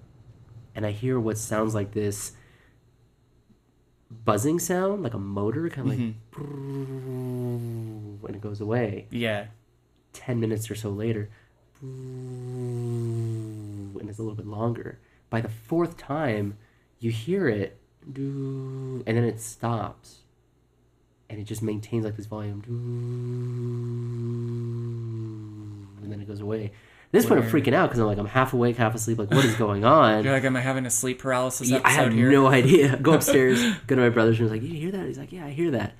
and I hear what sounds like this buzzing sound, like a motor, kind of like, and it goes away. Yeah. 10 minutes or so later, and it's a little bit longer. By the fourth time, you hear it, and then it stops. And it just maintains like this volume, and then it goes away. This point, I'm freaking out because I'm like, I'm half awake, half asleep. Like, what is going on? You're like, am I having a sleep paralysis Yeah, I have here? no idea. Go upstairs, go to my brother's room. He's like, "You hear that?" He's like, "Yeah, I hear that."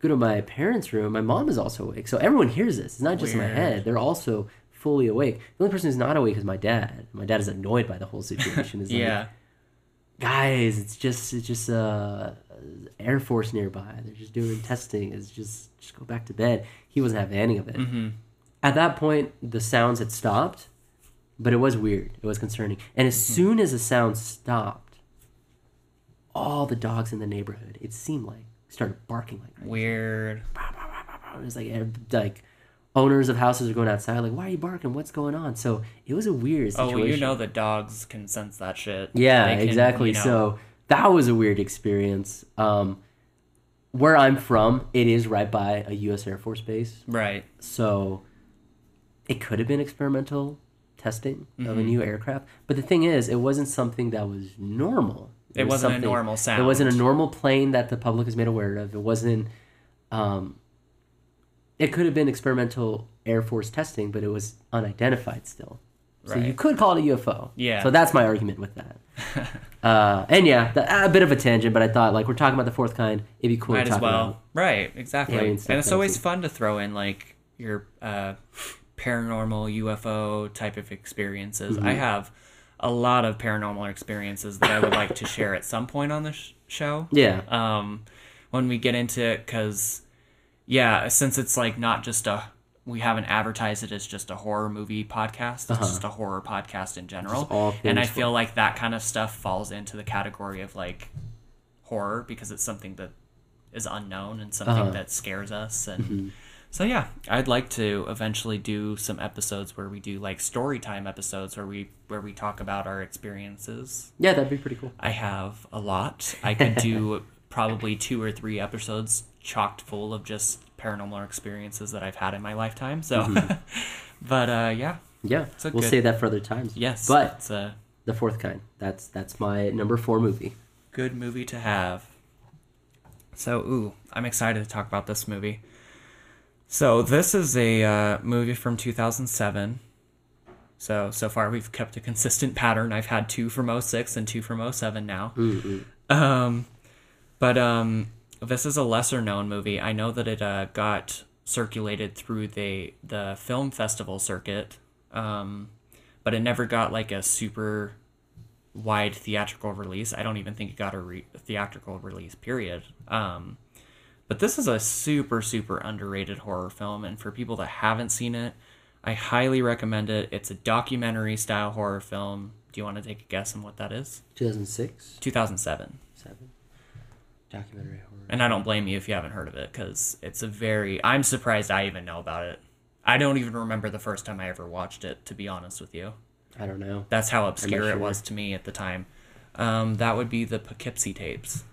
Go to my parents' room. My mom is also awake, so everyone hears this. It's not just in my head; they're also fully awake. The only person who's not awake is my dad. My dad is annoyed by the whole situation. Is like, yeah. guys, it's just it's just uh, Air Force nearby. They're just doing testing. It's just just go back to bed. He wasn't having any of it. Mm-hmm. At that point, the sounds had stopped, but it was weird. It was concerning. And as Mm-hmm. soon as the sound stopped, all the dogs in the neighborhood, it seemed like, started barking like crazy. Weird. It was like eh, like owners of houses are going outside, like, "Why are you barking? What's going on?" So it was a weird Oh, situation. well, you know that dogs can sense that shit. Yeah, can, exactly. you know- So that was a weird experience. Um, where I'm from, it is right by a U.S. Air Force base. Right. So it could have been experimental testing of a Mhm. new aircraft. But the thing is, it wasn't something that was normal. It was wasn't a normal sound. It wasn't a normal plane that the public is made aware of. It wasn't. Um, it could have been experimental Air Force testing, but it was unidentified still. So you could call it a UFO. Yeah. So that's my argument with that. uh, and yeah, the, a bit of a tangent, but I thought like we're talking about the fourth kind. It'd be cool Might as well. about. Right, exactly. And it's always fun to throw in like your uh, paranormal UFO type of experiences. Mm-hmm. I have a lot of paranormal experiences that I would like to share at some point on the sh- show. Yeah. Um, when we get into it, because yeah, since it's like not just a we haven't advertised it as just a horror movie podcast. It's Uh-huh. just a horror podcast in general. And I feel like that kind of stuff falls into the category of like horror because it's something that is unknown and something Uh-huh. that scares us and Mm-hmm. So yeah i'd like to eventually do some episodes where we do like story time episodes where we where we talk about our experiences Yeah, that'd be pretty cool. i have a lot i could do probably two or three episodes chocked full of just paranormal experiences that I've had in my lifetime. So, but uh, yeah, Yeah, we'll good- save that for other times. yes, but it's a the fourth kind. That's that's my number four movie. good movie to have. So, ooh, I'm excited to talk about this movie. So, this is a uh, movie from 2007. So, so far we've kept a consistent pattern. I've had two from 06 and two from 07 now. Um, but um, this is a lesser known movie. I know that it uh, got circulated through the the film festival circuit, um, but it never got like a super wide theatrical release. I don't even think it got a, re- theatrical release. Period. Um, but this is a super super underrated horror film, and for people that haven't seen it, I highly recommend it. It's a documentary style horror film. Do you want to take a guess on what that is? Two thousand six, 2007. seven, documentary horror. And I don't blame you if you haven't heard of it because it's a very. I'm surprised I even know about it. I don't even remember the first time I ever watched it, to be honest with you. I don't know. That's how obscure sure. it was to me at the time. Um, that would be the Poughkeepsie tapes.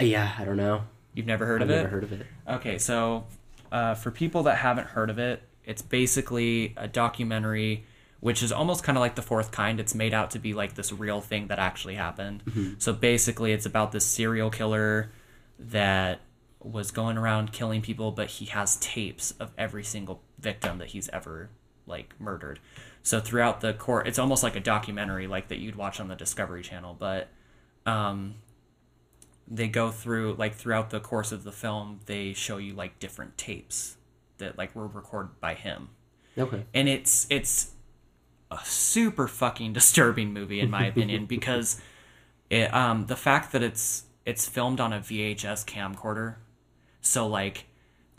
Yeah, I don't know. You've never heard I've of never it? heard of it. Okay, so uh, for people that haven't heard of it, it's basically a documentary which is almost kind of like the fourth kind. It's made out to be like this real thing that actually happened. So basically, it's about this serial killer that was going around killing people, but he has tapes of every single victim that he's ever like murdered. So throughout the court, it's almost like a documentary, like that you'd watch on the Discovery Channel, but um, they go through like throughout the course of the film they show you like different tapes that like were recorded by him Okay. and it's it's a super fucking disturbing movie in my opinion because it um the fact that it's it's filmed on a VHS camcorder so like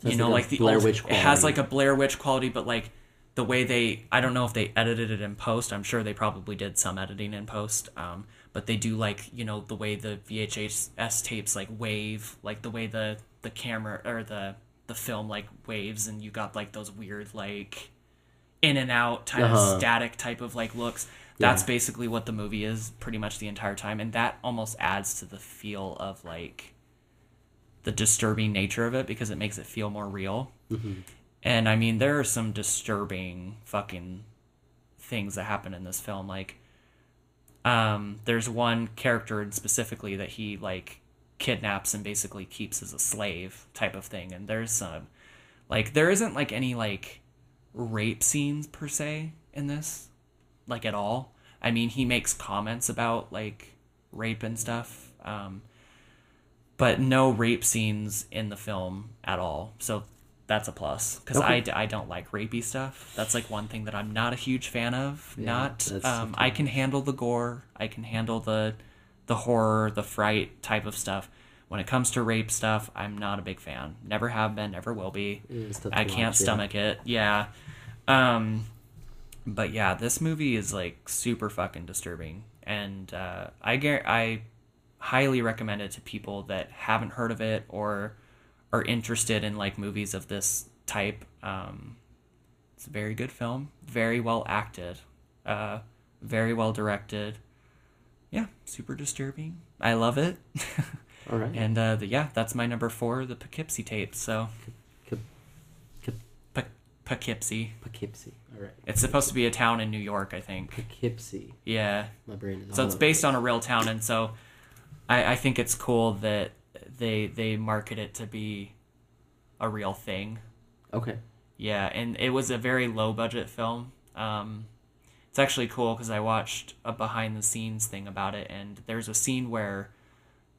So you know like like the Blair old, Witch it has like a Blair Witch quality but like the way they I don't know if they edited it in post I'm sure they probably did some editing in post um but they do like you know the way the VHS tapes like wave like the way the the camera or the the film like waves and you got like those weird like in and out type Uh-huh. of static type of like looks that's Yeah. basically what the movie is pretty much the entire time and that almost adds to the feel of like the disturbing nature of it because it makes it feel more real and i mean there are some disturbing fucking things that happen in this film like um there's one character in specifically that he like kidnaps and basically keeps as a slave type of thing and there's some. Like there isn't like any like rape scenes per se in this like at all. I mean he makes comments about like rape and stuff um but no rape scenes in the film at all. So that's a plus because Okay. I, d- I don't like rapey stuff that's like one thing that i'm not a huge fan of Yeah, not um, i can handle the gore i can handle the the horror the fright type of stuff when it comes to rape stuff i'm not a big fan never have been never will be I can't watch, yeah. stomach it. Yeah. Um but yeah, this movie is like super fucking disturbing and uh I gar- I highly recommend it to people that haven't heard of it or are interested in like movies of this type. Um it's a very good film, very well acted, uh very well directed. Yeah, super disturbing. I love it. All right. and uh the, yeah, that's my number 4, the Poughkeepsie tapes. So Poughkeepsie. Poughkeepsie. All right. It's supposed to be a town in New York, I think. Poughkeepsie. Yeah. My brain is. So it's based on a real town, and so I, I think it's cool that they they market it to be a real thing. Okay. Yeah, and it was a very low budget film. Um, it's actually cool because I watched a behind the scenes thing about it, and there's a scene where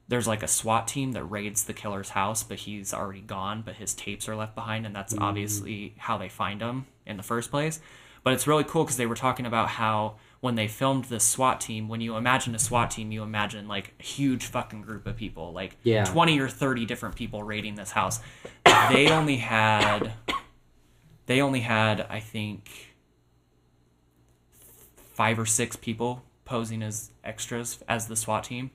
there's like a SWAT team that raids the killer's house, but he's already gone, but his tapes are left behind, and that's obviously how they find him in the first place. But it's really cool because they were talking about how when they filmed this SWAT team, when you imagine a SWAT team, you imagine like a huge fucking group of people, like Yeah. 20 or 30 different people raiding this house. They only had they only had I think five or six people posing as extras as the SWAT team.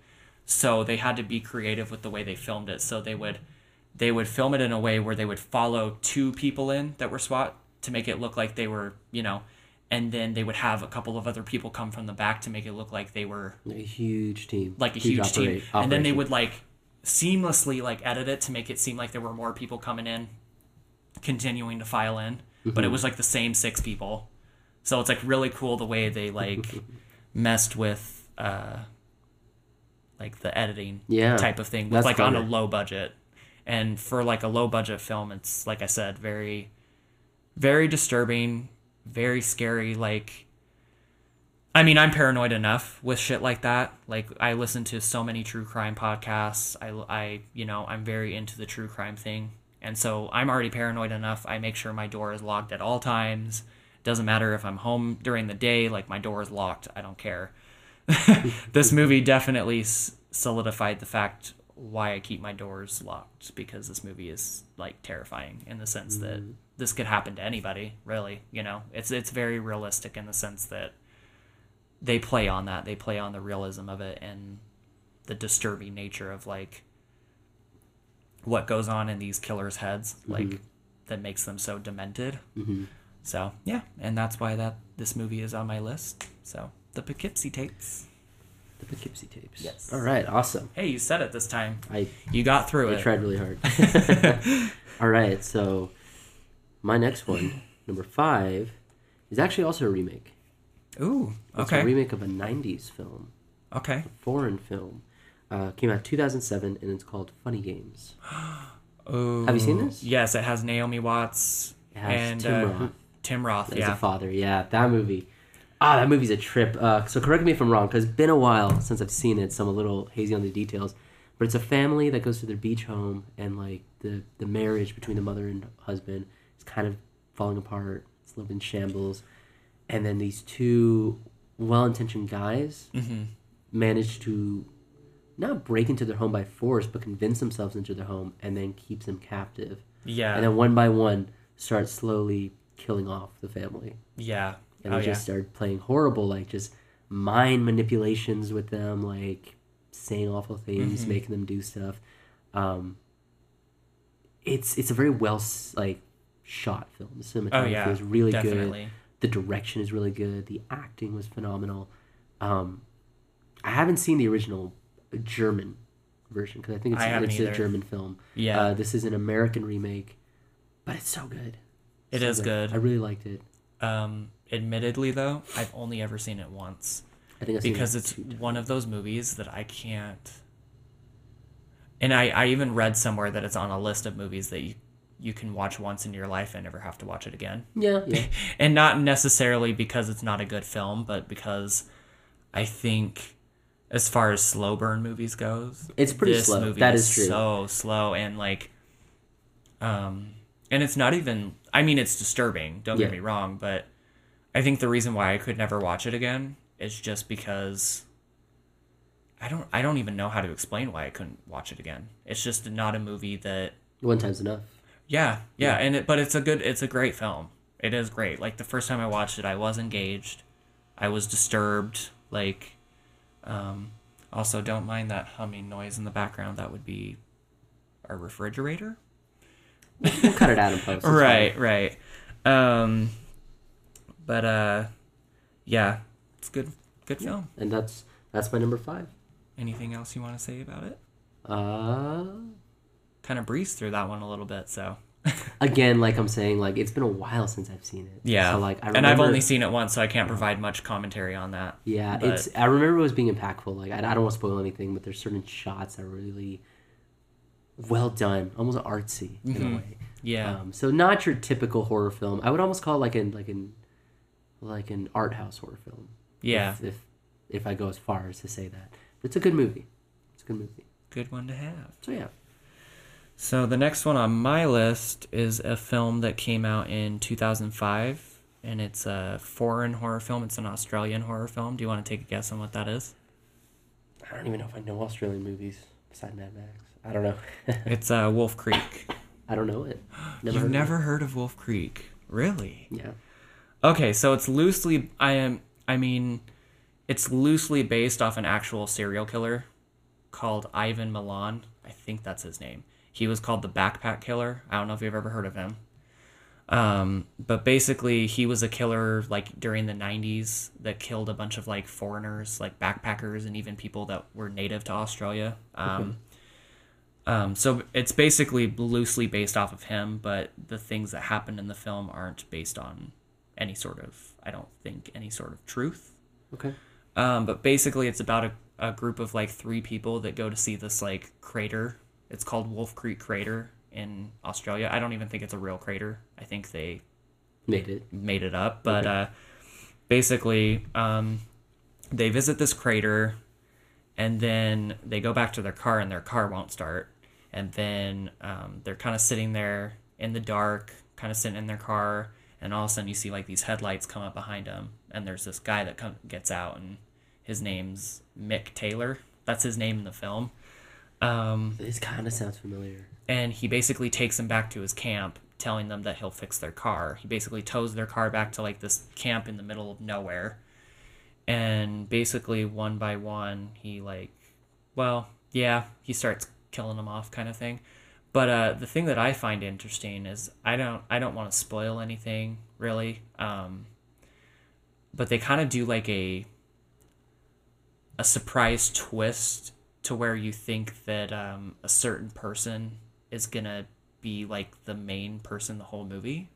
So they had to be creative with the way they filmed it. So they would they would film it in a way where they would follow two people in that were SWAT to make it look like they were, you know, and then they would have a couple of other people come from the back to make it look like they were A huge team. like a huge, team. operate- And then they would like seamlessly like edit it to make it seem like there were more people coming in, continuing to file in, but it was like the same six people. So it's like really cool the way they like messed with uh like the editing Yeah. type of thing with like on a low budget. And for like a low budget film, it's like I said, very very disturbing, very scary like I mean, I'm paranoid enough with shit like that. Like I listen to so many true crime podcasts. I I you know, I'm very into the true crime thing. And so I'm already paranoid enough. I make sure my door is locked at all times. Doesn't matter if I'm home during the day, like my door is locked. I don't care. this movie definitely solidified the fact why I keep my doors locked because this movie is like terrifying in the sense that mm-hmm. This could happen to anybody, really, you know. It's it's very realistic in the sense that they play on that. They play on the realism of it and the disturbing nature of like what goes on in these killers' heads, like that makes them so demented. Mm-hmm. So yeah, and that's why that this movie is on my list. So the Poughkeepsie tapes. The Poughkeepsie tapes. Yes. All right. Awesome. Hey, you said it this time. I You got through I it. I tried really hard. All right. So my next one, number five, is actually also a remake. Ooh. okay. It's a remake of a '90s film, okay. a foreign film. Uh, came out 2007, and it's called Funny Games. Ooh. Have you seen this? Yes, it has Naomi Watts It has and Tim uh, Roth. Tim Roth. as yeah. a father. Yeah, that movie. Ah, that movie's a trip. Uh, so correct me if I'm wrong, because it's been a while since I've seen it, so I'm a little hazy on the details. But it's a family that goes to their beach home, and like the the marriage between the mother and husband kind of falling apart. It's a little bit in shambles, and then these two well-intentioned guys mm-hmm. manage to not break into their home by force, but convince themselves into their home, and then keeps them captive. Yeah. And then one by one, start slowly killing off the family yeah. and oh yeah. just started playing horrible like just mind manipulations with them like saying awful things Mhm. making them do stuff um it's it's a very well like shot film. The cinematography Oh yeah. is really good. The direction is really good. The acting was phenomenal. Um i haven't seen the original german version because i think it's, I it's a german film. Yeah. uh, this is an american remake but it's so good. It So is good. i really liked it. Um, admittedly, though, I've only ever seen it once. I think I've seen it because it's one of those movies that I can't. And I, I even read somewhere that it's on a list of movies that you you can watch once in your life and never have to watch it again. yeah yeah and not necessarily because it's not a good film, but because I think as far as slow burn movies goes, It's pretty this slow. movie That is is true. So slow and like, um, and it's not even. I mean, it's disturbing. Don't Yeah. get me wrong, but I think the reason why I could never watch it again is just because. I don't. I don't even know how to explain why I couldn't watch it again. It's just not a movie that One time's enough. Yeah, yeah, and it, but it's a good, it's a great film. It is great. Like the first time I watched it, I was engaged, I was disturbed. Like, um, also don't mind that humming noise in the background. That would be our refrigerator. We'll cut it out in post. right, right. Um, but uh, yeah, it's good, good fine. film. And that's that's my number five. Anything else you want to say about it? Uh, Kind of breezed through that one a little bit, so again, like I'm saying, like it's been a while since I've seen it. yeah. So like I and I've only seen it once, so I can't provide much commentary on that. Yeah, but- it's. I remember it was being impactful. Like I, I don't want to spoil anything, but there's certain shots that are really well done, almost artsy in a Mhm. way. Yeah. Um, so not your typical horror film. I would almost call it like an like an like an art house horror film. Yeah, If, if if I go as far as to say that, but it's a good movie. It's a good movie. good one to have. So yeah. So the next one on my list is a film that came out in 2005, and it's a foreign horror film. It's an Australian horror film. Do you want to take a guess on what that is? I don't even know if I know Australian movies besides Mad Max. I don't know. It's uh, Wolf Creek. I don't know it. You've heard of it. never heard of Wolf Creek, really? Yeah. Okay, so it's loosely. I am. I mean, it's loosely based off an actual serial killer called Ivan Milat. I think that's his name. He was called the Backpack Killer. I don't know if you've ever heard of him. Um, but basically, he was a killer like during the '90s that killed a bunch of like foreigners, like backpackers, and even people that were native to Australia. Um, Um, so it's basically loosely based off of him, but the things that happen in the film aren't based on any sort of, I don't think, any sort of truth. Okay. Um, but basically, it's about a, a group of like three people that go to see this like crater. It's called Wolf Creek Crater in Australia. I don't even think it's a real crater. I think they Made it. made it up. But Okay. uh, basically, um, they visit this crater, and then they go back to their car, and their car won't start. And then um, they're kind of sitting there in the dark, kind of sitting in their car, and all of a sudden you see like these headlights come up behind them, and there's this guy that come, gets out, and his name's Mick Taylor. That's his name in the film. Um, This kind of sounds familiar. and he basically takes them back to his camp telling them that he'll fix their car. He basically tows their car back to like this camp in the middle of nowhere. And basically one by one he like well yeah he starts killing them off kind of thing. But uh, the thing that i find interesting is i don't i don't want to spoil anything really. Um, but they kind of do like a a surprise twist to where you think that um, a certain person is gonna be like the main person the whole movie.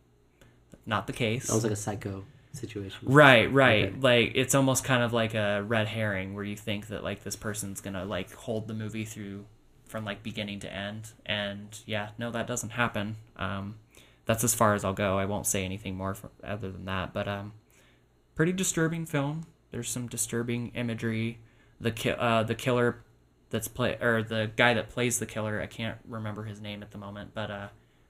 Not the case. Sounds like a psycho situation. Right, right. Okay. Like it's almost kind of like a red herring where you think that like this person's gonna like hold the movie through from like beginning to end, and yeah, no, that doesn't happen. Um, that's as far as I'll go. I won't say anything more for, other than that. But um, pretty disturbing film. There's some disturbing imagery. The ki- uh, the killer that's play or the guy that plays the killer. I can't remember his name at the moment, but uh,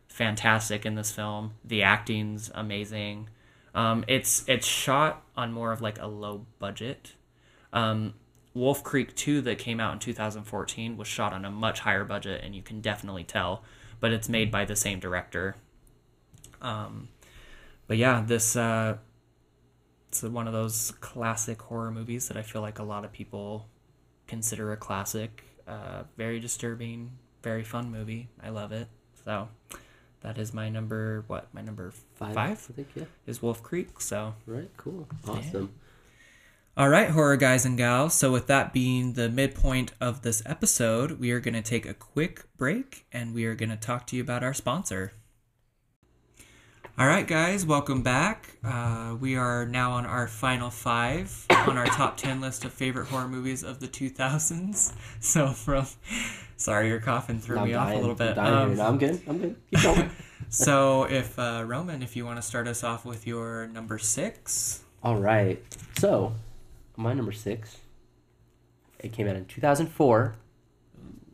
fantastic in this film. The acting's amazing. Um, it's it's shot on more of like a low budget. Um, Wolf Creek 2 that came out in 2014 was shot on a much higher budget, and you can definitely tell. But it's made by the same director. Um, but yeah, this uh, it's one of those classic horror movies that I feel like a lot of people consider a classic. Uh, very disturbing, very fun movie. I love it. So that is my number. What my number Five, five, I think. Yeah. is Wolf Creek. So Right. Cool. Awesome. all right, horror guys and gals. So, with that being the midpoint of this episode, we are going to take a quick break and we are going to talk to you about our sponsor. All right, guys, welcome back. Uh, we are now on our final five on our top 10 list of favorite horror movies of the 2000s. So, from. Sorry, your coughing threw me off a little bit. I'm, dying Um. No, I'm good. I'm good. Keep going. so, if uh, Roman, if you want to start us off with your number six. All right. So, my number six. It came out in 2004.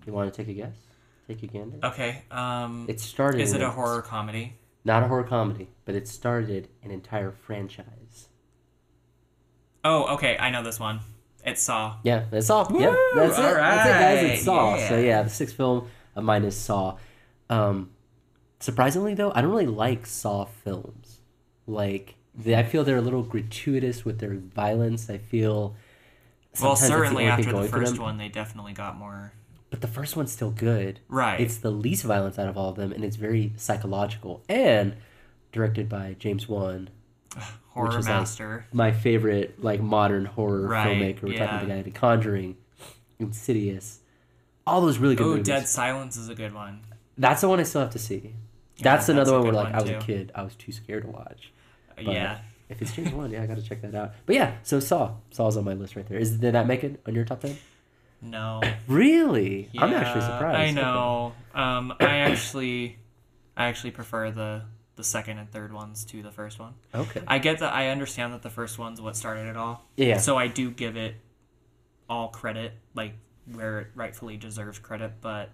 You want to take a guess? Take a gander. Okay. Um, It started. is it a horror comedy? Not a horror comedy, but it started an entire franchise. Oh, okay. I know this one. It's Saw. Yeah, that's Saw. yeah, Woo! that's it. That's it, guys. It's Saw. So yeah. yeah, the sixth film of mine is Saw. Um, surprisingly, though, I don't really like Saw films. Like, they, I feel they're a little gratuitous with their violence. I feel. Well, the certainly after the first one, they definitely got more. But the first one's still good. Right. It's the least violence out of all of them, and it's very psychological and directed by James Wan, horror which is like- master. my favorite like modern horror Right, filmmaker. We're talking yeah. about the guy did Conjuring, Insidious, all those really good Oh. Dead Silence is a good one. That's the one I still have to see. Yeah, That's another a one where like I was too. a kid, I was too scared to watch. Uh, but yeah. If it's James Wan, yeah, I gotta check that out. But yeah, so Saw, Saw's on my list right there. Is did that make it on your top ten? No. Really? I'm actually surprised. I Okay. know. Um, I actually, I actually prefer the the second and third ones to the first one. Okay. I get that. I understand that the first one's what started it all. Yeah. So I do give it all credit, like where it rightfully deserves credit. But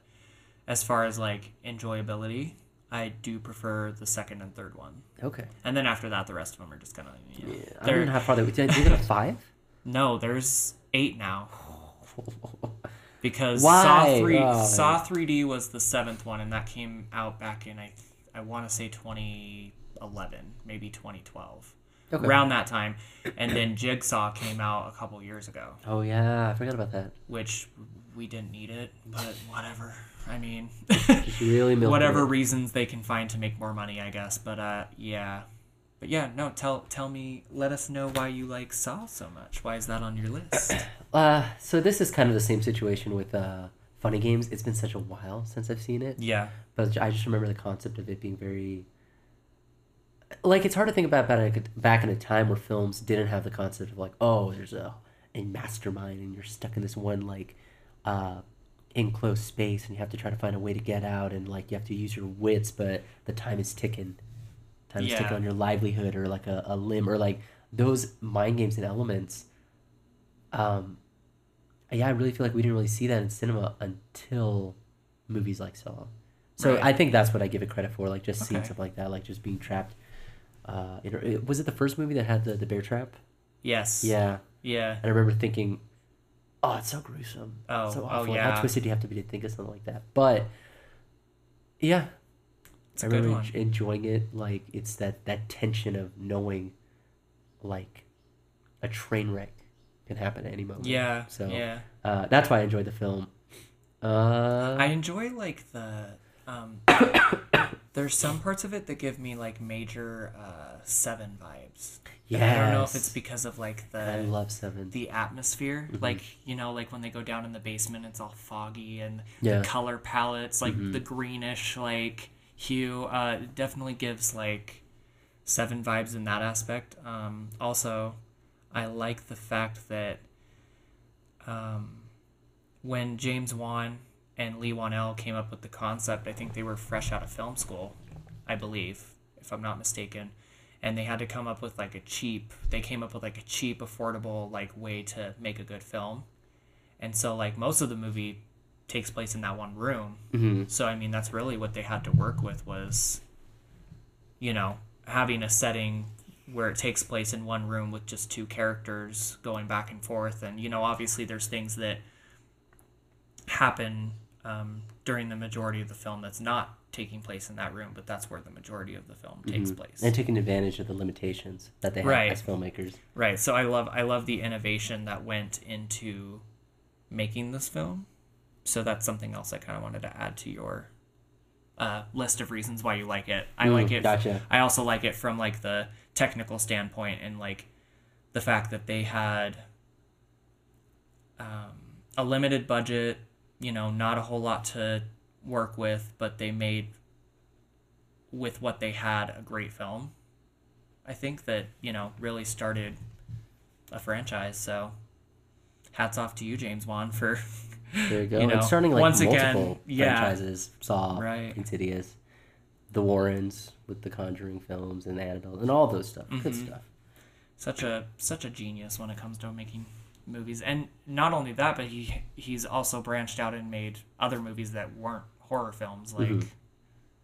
as far as like enjoyability, I do prefer the second and third one. Okay. And then after that, the rest of them are just kind of you know, Yeah. I don't know how far they did. Did they get a five? no. There's eight now because Why? Saw three Oh, Saw three D was the seventh one, and that came out back in I I want to say 2011, maybe 2012, Okay. around that time. And then Jigsaw came out a couple years ago, Oh yeah, I forgot about that. which we didn't need it, but whatever. I mean, really whatever it. reasons they can find to make more money, I guess. But uh, yeah. But yeah, no. Tell tell me. Let us know why you like Saw so much. Why is that on your list? Uh, so this is kind of the same situation with uh, funny games. It's been such a while since I've seen it, Yeah. but I just remember the concept of it being very. Like it's hard to think about back back in a time where films didn't have the concept of like oh there's a a mastermind and you're stuck in this one like uh enclosed space and you have to try to find a way to get out and like you have to use your wits but the time is ticking time is ticking on your livelihood or like a, a limb or like those mind games and elements um yeah i really feel like we didn't really see that in cinema until movies like saw so Right. i think that's what i give it credit for like just seeing stuff like that like just being trapped uh in, it- was it the first movie that had the, the bear trap Yes. yeah Yeah. and i remember thinking oh it's so gruesome Oh, so oh, awful yeah. how twisted do you have to be to think of something like that but yeah It's I remember enjoying it. Like it's that that tension of knowing, like, a train wreck can happen at any moment. Yeah. So yeah. uh, that's why I enjoyed the film. Uh, I enjoy like the um there's some parts of it that give me like major uh seven vibes. Yeah. I don't know if it's because of like the I love Seven. the atmosphere. Mhm. Like, you know, like when they go down in the basement it's all foggy and Yeah. the color palettes, like Mhm. the greenish like hue, uh definitely gives like seven vibes in that aspect. Um also I like the fact that um when James Wan and Leigh Whannell came up with the concept, I think they were fresh out of film school, I believe, if I'm not mistaken. And they had to come up with like a cheap, they came up with like a cheap, affordable like way to make a good film. And so like most of the movie takes place in that one room. hmm So I mean that's really what they had to work with was you know, having a setting where it takes place in one room with just two characters going back and forth and you know obviously there's things that happen um, during the majority of the film that's not taking place in that room but that's where the majority of the film takes place Mm-hmm. And taking advantage of the limitations that they have Right. as filmmakers. Right. So I love I love the innovation that went into making this film. So that's something else I kind of wanted to add to your uh, list of reasons why you like it. I Mm, like it. Gotcha. I also like it from like the technical standpoint and like the fact that they had um, a limited budget. You know, not a whole lot to work with, but they made with what they had a great film. I think that you know really started a franchise. So, hats off to you, James Wan, for There you go. You know, it's starting like once multiple again, yeah. franchises. Saw, Right. Insidious, The Warrens with the Conjuring films and Annabelle and all those stuff. Good Mhm. stuff. such a such a genius when it comes to making movies. And not only that, but he he's also branched out and made other movies that weren't horror films. Like Mhm.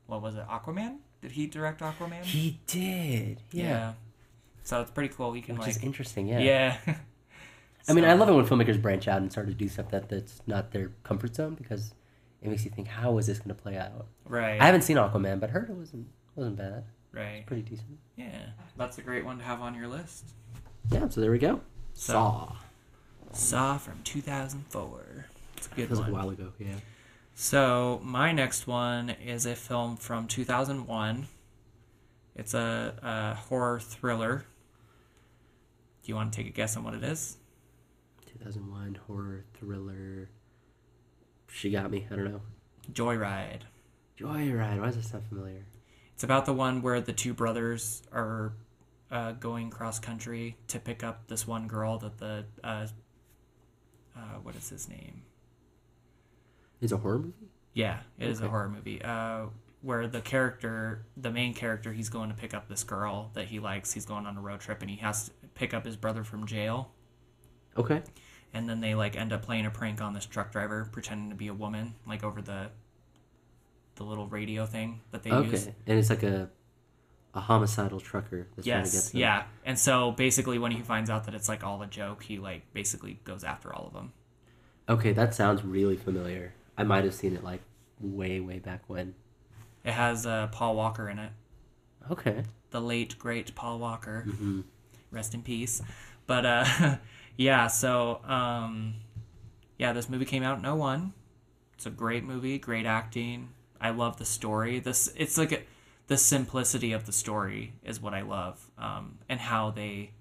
what was it, Aquaman? Did he direct Aquaman? He did. Yeah. So it's pretty cool. He can Which like is interesting. Yeah. yeah. I mean, I love it when filmmakers branch out and start to do stuff that, that's not their comfort zone because it makes you think, how is this going to play out? Right. I haven't seen Aquaman, but heard it wasn't wasn't bad. right. Pretty decent. Yeah. That's a great one to have on your list. Yeah. So there we go. So- Saw. Saw from 2004. It's a good Feels like one. a while ago. Yeah. So my next one is a film from 2001. It's a, a horror thriller. Do you want to take a guess on what it is? 2001 horror thriller. She got me. I don't know. Joyride. Joyride. Why does that sound familiar? It's about the one where the two brothers are uh, going cross country to pick up this one girl that the uh, uh, what is his name? It's a horror movie. Yeah, it is a horror movie. Uh, where the character, the main character, he's going to pick up this girl that he likes. He's going on a road trip and he has to pick up his brother from jail. Okay. And then they like end up playing a prank on this truck driver, pretending to be a woman, like over the the little radio thing that they okay. use. Okay, and it's like a a homicidal trucker that's trying to get Yes, yeah. And so basically, when he finds out that it's like all a joke, he like basically goes after all of them. Okay, that sounds really familiar. I might have seen it like way, way back when. It has uh, Paul Walker in it, Okay. the late great Paul Walker. hmm rest in peace. But uh, yeah, so um, yeah, this movie came out in 01. It's a great movie, great acting. I love the story. This it's like a, the simplicity of the story is what I love, um, and how they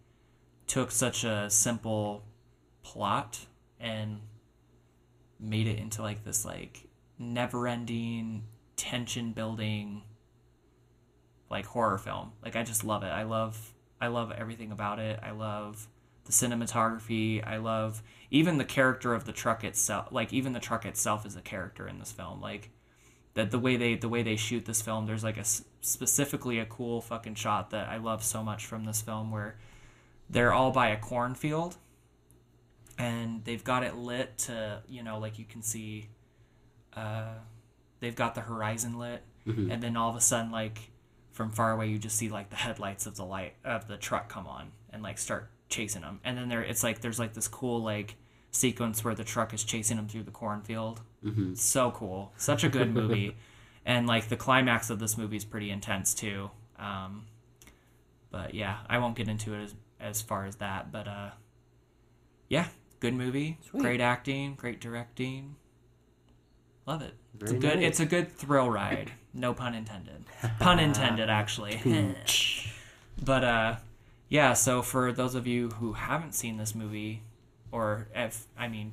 took such a simple plot and made it into like this like never-ending tension building like horror film. Like I just love it. I love I love everything about it. I love the cinematography. I love even the character of the truck itself. Like even the truck itself is a character in this film. Like that the way they the way they shoot this film. There's like a specifically a cool fucking shot that I love so much from this film where they're all by a cornfield and they've got it lit to you know like you can see uh, they've got the horizon lit and then all of a sudden like from far away you just see like the headlights of the light of the truck come on and like start chasing them and then there it's like there's like this cool like sequence where the truck is chasing them through the cornfield so cool. Such a good movie. And like the climax of this movie is pretty intense too. Um, but yeah i won't get into it as, as far as that but uh yeah good movie. Sweet. great acting great directing. Love it. It's a Very good nice. it's a good thrill ride. No pun intended. Pun intended actually. But uh yeah so for those of you who haven't seen this movie or if i mean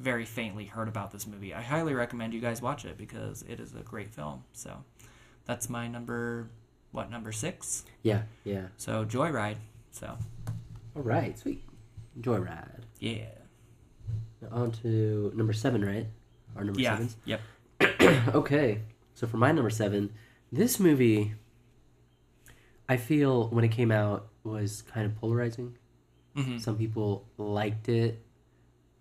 very faintly heard about this movie i highly recommend you guys watch it because it is a great film so that's my number what number six Yeah, yeah. so joyride so All right, sweet. Joyride. yeah Now on to number seven, right? Our number yeah sevens. yep okay, so for my number seven, this movie, I feel when it came out was kind of polarizing. hmm Some people liked it,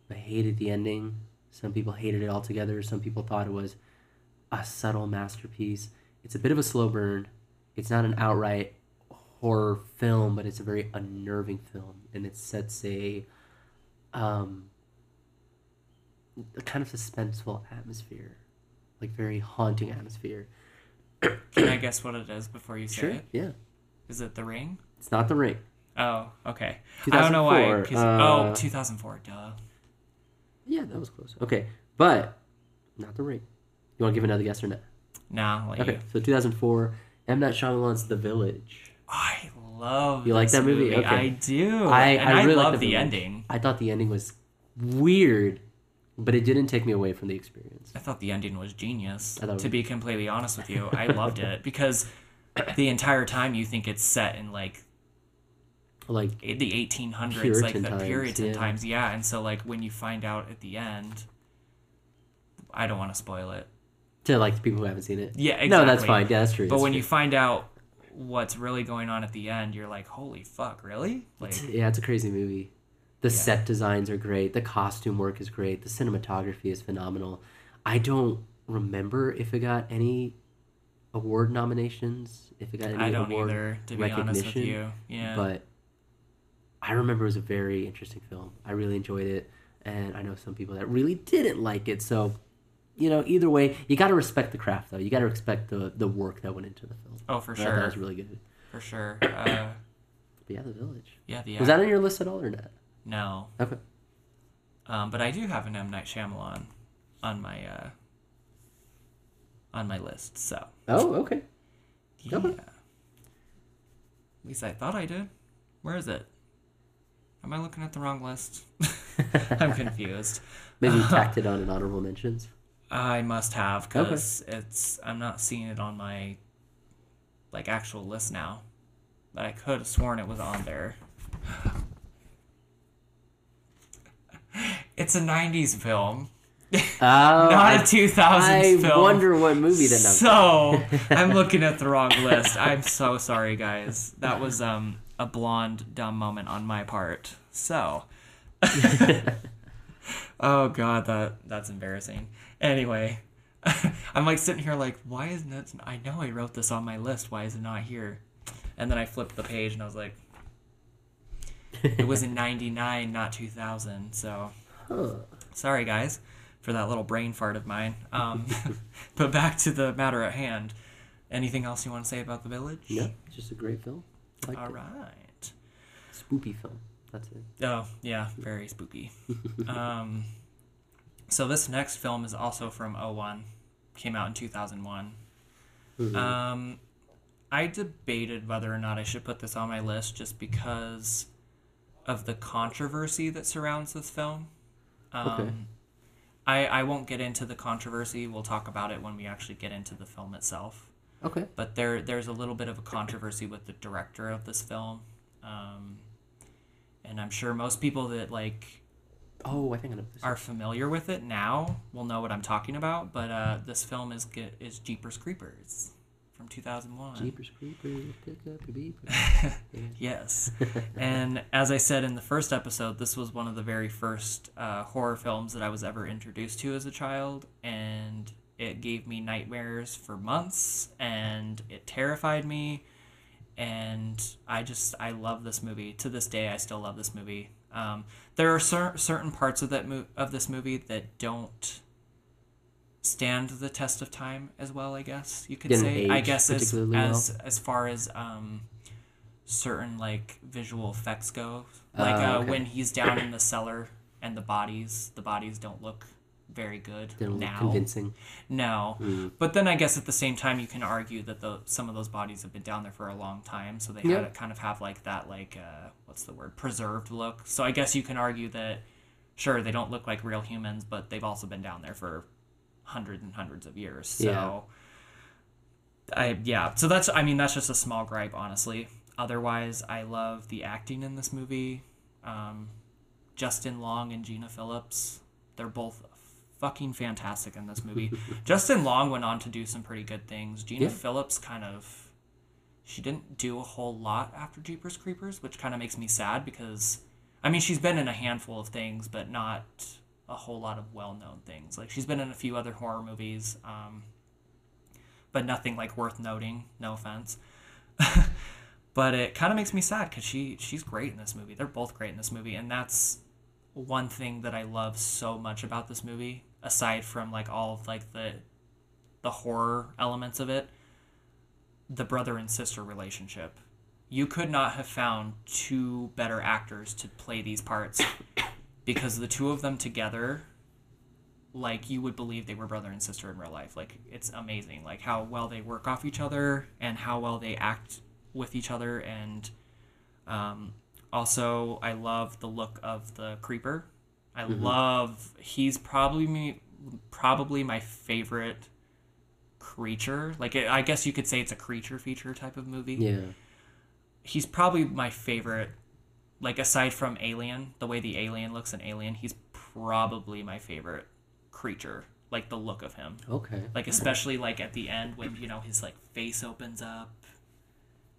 but hated the ending. Some people hated it altogether. Some people thought it was a subtle masterpiece. It's a bit of a slow burn. It's not an outright horror film, but it's a very unnerving film, and it sets a um, a kind of suspenseful atmosphere, like very haunting atmosphere. can i guess what it is before you say Sure, it yeah. is it the ring It's not The Ring. oh okay i don't know why uh, oh 2004 duh Yeah, that was close. Okay, but not The Ring. You want to give another guess or not? nah like Okay, so 2004, M. Night Shyamalan's The Village. I love. You like this that movie? Okay. I do. I- and I I, really like love The the, Village. ending. I thought the ending was weird, but it didn't take me away from the experience. I thought the ending was genius. I thought it To was- be completely honest with you, I loved it because the entire time you think it's set in like Like, the 1800s, like Puritan the times, Puritan yeah. times. Yeah, and so like when you find out at the end, I don't want to spoil it. to like the people who haven't seen it. Yeah, exactly. No, that's fine. Yeah, that's true. But that's when true. you find out what's really going on at the end, you're like, holy fuck, really? Like, yeah, it's a crazy movie. The Yeah. set designs are great. The costume work is great. The cinematography is phenomenal. I don't remember if it got any award nominations. If it got any I don't award either, to be honest with recognition, you. Yeah. But I remember it was a very interesting film. I really enjoyed it, and I know some people that really didn't like it. So, you know, either way, you got to respect the craft, though. You got to respect the the work that went into the film. oh, for sure. that was really good. For sure. Uh, But yeah, The Village. yeah, the Was that on your list at all or not? no, Okay. um, but I do have an M Night Shyamalan on my uh, on my list. So Oh, okay. yeah, Okay. at least I thought I did. Where is it? Am I looking at the wrong list? I'm confused. Maybe you tacked it on in honorable mentions. I must have because it's I'm not seeing it on my like actual list now. But I could have sworn it was on there. It's a '90s film, Oh, not a 2000s I film. I wonder what movie that. So I'm looking at the wrong list. I'm so sorry, guys. That was um a blonde dumb moment on my part. So. oh god, that that's embarrassing. Anyway, I'm like sitting here like, why isn't it? I know I wrote this on my list. Why is it not here? And then I flipped the page and I was like, it was in '99, not 2000. So Huh. sorry guys for that little brain fart of mine. Um, but back to the matter at hand. Anything else you want to say about the village? Yeah, just a great film. I liked All right. Spoopy film. That's it. Oh yeah, very spooky. um, so this next film is also from 01. Came out in 2001. Mhm. Um, I debated whether or not I should put this on my list just because of the controversy that surrounds this film. Um, Okay. I, I won't get into the controversy. We'll talk about it when we actually get into the film itself. Okay. But there there's a little bit of a controversy with the director of this film, um, and I'm sure most people that like Oh, I think I know this. are familiar with it now will know what I'm talking about. But uh, this film is is Jeepers Creepers from 2001. Jeepers Creepers, pick up your beepers. Yes. and as I said in the first episode, this was one of the very first uh, horror films that I was ever introduced to as a child, and it gave me nightmares for months, and it terrified me. And I just I love this movie to this day. I still love this movie. Um, there are cer- certain parts of that mo- of this movie that don't stand the test of time as well. I guess you could Didn't say. I guess as well? as as far as um, certain like visual effects go, like Ah, uh, okay. when he's down in the cellar and the bodies, the bodies don't look very good look now. convincing. No, Mm. but then I guess at the same time you can argue that the some of those bodies have been down there for a long time, so they Yeah. had to kind of have like that like uh, what's the word preserved look. So I guess you can argue that sure they don't look like real humans, but they've also been down there for hundreds and hundreds of years. So I yeah, so that's I mean that's just a small gripe honestly. Otherwise, I love the acting in this movie. Um, Justin Long and Gina Phillips, they're both fucking fantastic in this movie. Justin Long went on to do some pretty good things. Gina Yeah. Phillips kind of she didn't do a whole lot after Jeepers Creepers, which kind of makes me sad because I mean she's been in a handful of things, but not a whole lot of well-known things. Like she's been in a few other horror movies, um, but nothing like worth noting. No offense. but it kind of makes me sad because she she's great in this movie. They're both great in this movie, and that's one thing that I love so much about this movie. Aside from like all of like the the horror elements of it, the brother and sister relationship. You could not have found two better actors to play these parts because the two of them together like you would believe they were brother and sister in real life. Like it's amazing, like how well they work off each other and how well they act with each other. And um, also, I love the look of the creeper. I mm-hmm. love. He's probably me, probably my favorite creature. Like I guess you could say it's a creature feature type of movie Yeah. he's probably my favorite like aside from alien the way the alien looks in alien he's probably my favorite creature like the look of him Okay. like especially like at the end when you know his like face opens up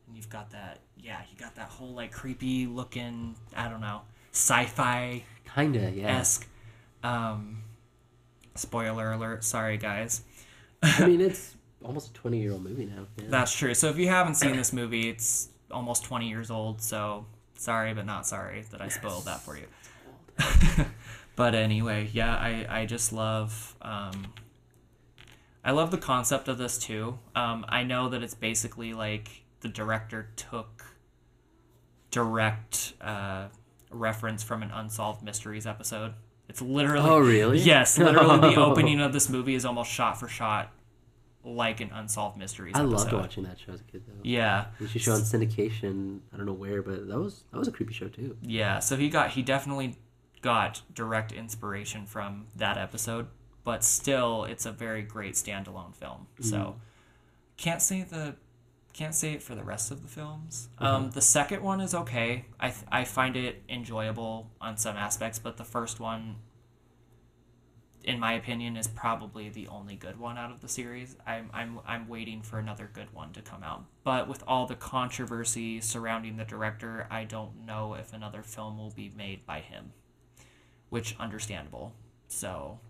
and you've got that yeah you got that whole like creepy looking i don't know sci-fi Kinda, yeah. esque um spoiler alert sorry guys I mean, it's almost a 20 year old movie now. Yeah. That's true. So if you haven't seen this movie, it's almost 20 years old. So sorry, but not sorry that I spoiled that for you. but anyway, yeah, I, I just love um, I love the concept of this too. Um, I know that it's basically like the director took direct uh, reference from an unsolved mysteries episode. It's literally Oh, really? yes, literally the opening of this movie is almost shot for shot like an unsolved mysteries. I episode. loved watching that show as a kid, though. Yeah, It used to show on syndication. I don't know where, but that was that was a creepy show too. yeah. So he got he definitely got direct inspiration from that episode, but still, it's a very great standalone film. So mm-hmm. can't say the can't say it for the rest of the films. Um, the second one is okay. I th- I find it enjoyable on some aspects, but the first one, in my opinion, is probably the only good one out of the series. I'm I'm I'm waiting for another good one to come out. But with all the controversy surrounding the director, I don't know if another film will be made by him, which understandable. So,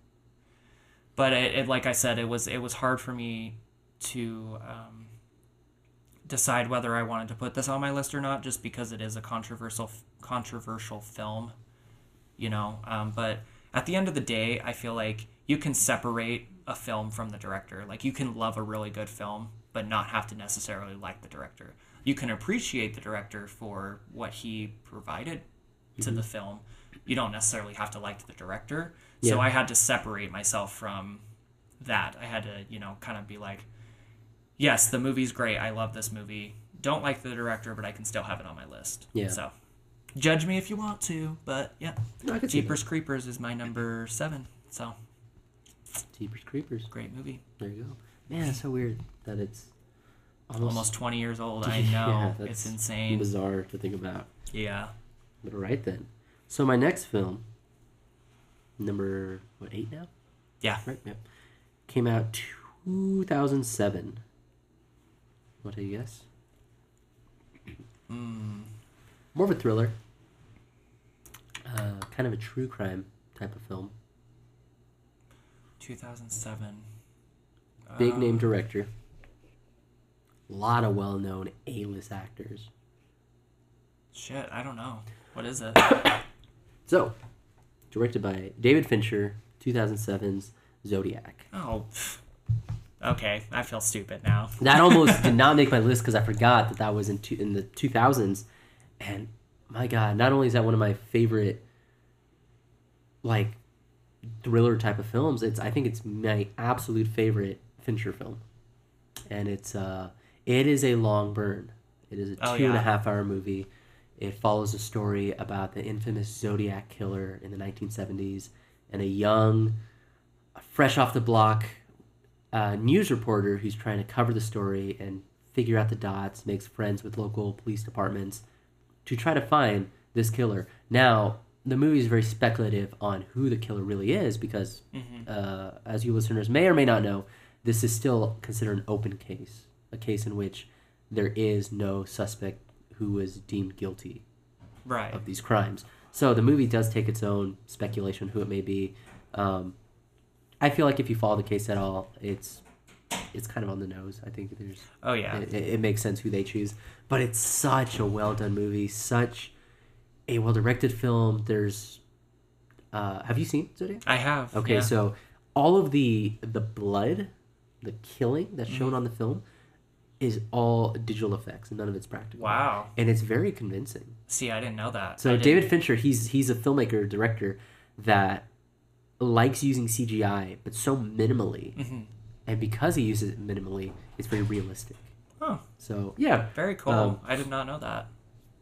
but it, it like I said, it was it was hard for me to. Um, decide whether I wanted to put this on my list or not, just because it is a controversial controversial film, you know. Um, but at the end of the day, I feel like you can separate a film from the director. Like you can love a really good film, but not have to necessarily like the director. You can appreciate the director for what he provided to the film. You don't necessarily have to like the director. So I had to separate myself from that. I had to, you know, kind of be like, yes, the movie's great. I love this movie. Don't like the director, but I can still have it on my list. Yeah. So, judge me if you want to, but yeah, No, I could see Jeepers Creepers is my number seven. So, Jeepers Creepers. Great movie. There you go. Man, it's so weird that it's Almost, almost, 20 years old. I Yeah, know. that's it's insane. bizarre to think about. Yeah. But all right then. So my next film, number what eight now? Yeah. Right. Yeah. Came out two thousand seven. What do you guess? Mm. More of a thriller. Uh, kind of a true crime type of film. 2007. Big name Um, director. A lot of well known A list actors. Shit, I don't know. What is it? So, directed by David Fincher, 2007's Zodiac. Oh. pff. Okay, I feel stupid now. That almost did not make my list because I forgot that that was in two, in the 2000s, and my God, not only is that one of my favorite like thriller type of films, it's I think it's my absolute favorite Fincher film, and it's uh it is a long burn. It is a Oh, two and a half hour movie. It follows a story about the infamous Zodiac killer in the 1970s and a young, fresh off the block uh, news reporter who's trying to cover the story and figure out the dots, makes friends with local police departments to try to find this killer. Now, the movie is very speculative on who the killer really is because, uh, as you listeners may or may not know, this is still considered an open case, a case in which there is no suspect who was deemed guilty Right. of these crimes. So the movie does take its own speculation who it may be. Um, I feel like if you follow the case at all, it's it's kind of on the nose. I think there's Oh, yeah. it, it makes sense who they choose, but it's such a well done movie, such a well directed film. There's, uh, have you seen Zodiac? I have. Okay, yeah. so all of the the blood, the killing that's Mm-hmm. shown on the film, is all digital effects, and none of it's practical. Wow. And it's very convincing. See, I didn't know that. So David Fincher, he's he's a filmmaker director that likes using CGI, but so minimally, Mhm. and because he uses it minimally, it's very realistic. Oh, So yeah, very cool. Um, I did not know that.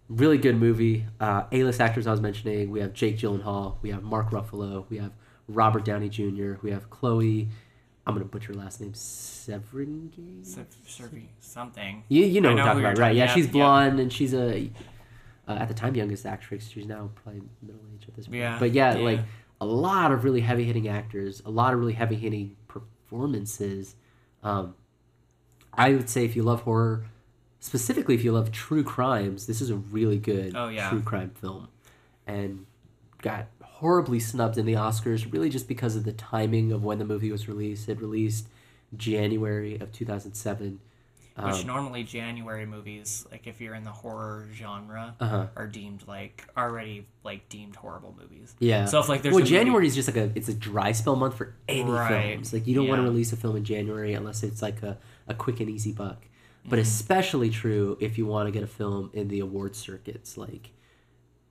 really good movie. Uh, A-list actors I was mentioning. We have Jake Gyllenhaal. We have Mark Ruffalo. We have Robert Downey Jr. We have Chloe. I'm gonna butcher her last name. Severingy. Ser- Servi- something. You you know I what I'm talking about, right? talking- Yeah, yeah, she's yeah. blonde and she's a uh, at the time youngest actress. She's now probably middle age at this point. Yeah, But yeah, yeah. like a lot of really heavy hitting actors, a lot of really heavy hitting performances. Um, I would say if you love horror, specifically if you love true crimes, this is a really good Oh, yeah. true crime film, and got horribly snubbed in the Oscars, really just because of the timing of when the movie was released. It released January of 2007. Which Um, normally January movies, like if you're in the horror genre, Uh-huh. are deemed like already like deemed horrible movies. Yeah. So if like there's well, a movie- January is just like a it's a dry spell month for any Right. films. Like you don't want to release a film in January unless it's like a, a quick and easy buck. Mm-hmm. But especially true if you want to get a film in the award circuits. Like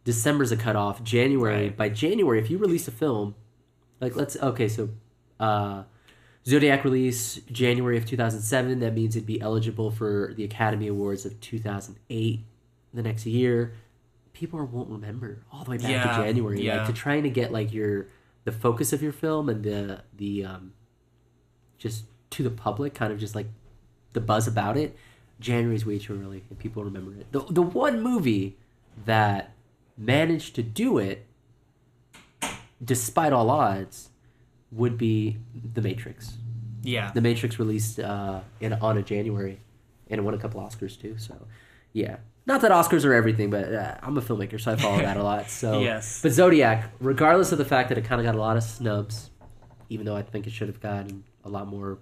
December's a cutoff. January Right. by January, if you release a film, like let's okay, so uh, Zodiac release January of two thousand seven. That means it'd be eligible for the Academy Awards of two thousand eight. The next year, people won't remember all the way back Yeah, to January. yeah. Like to trying to get like your the focus of your film and the the um, just to the public, kind of just like the buzz about it. January's way too early, and people remember it. The the one movie that managed to do it, despite all odds, would be The Matrix. yeah, The Matrix released uh, in on a January, and it won a couple Oscars too. So, yeah, not that Oscars are everything, but uh, I'm a filmmaker, so I follow that a lot. So, Yes. But Zodiac, regardless of the fact that it kind of got a lot of snubs, even though I think it should have gotten a lot more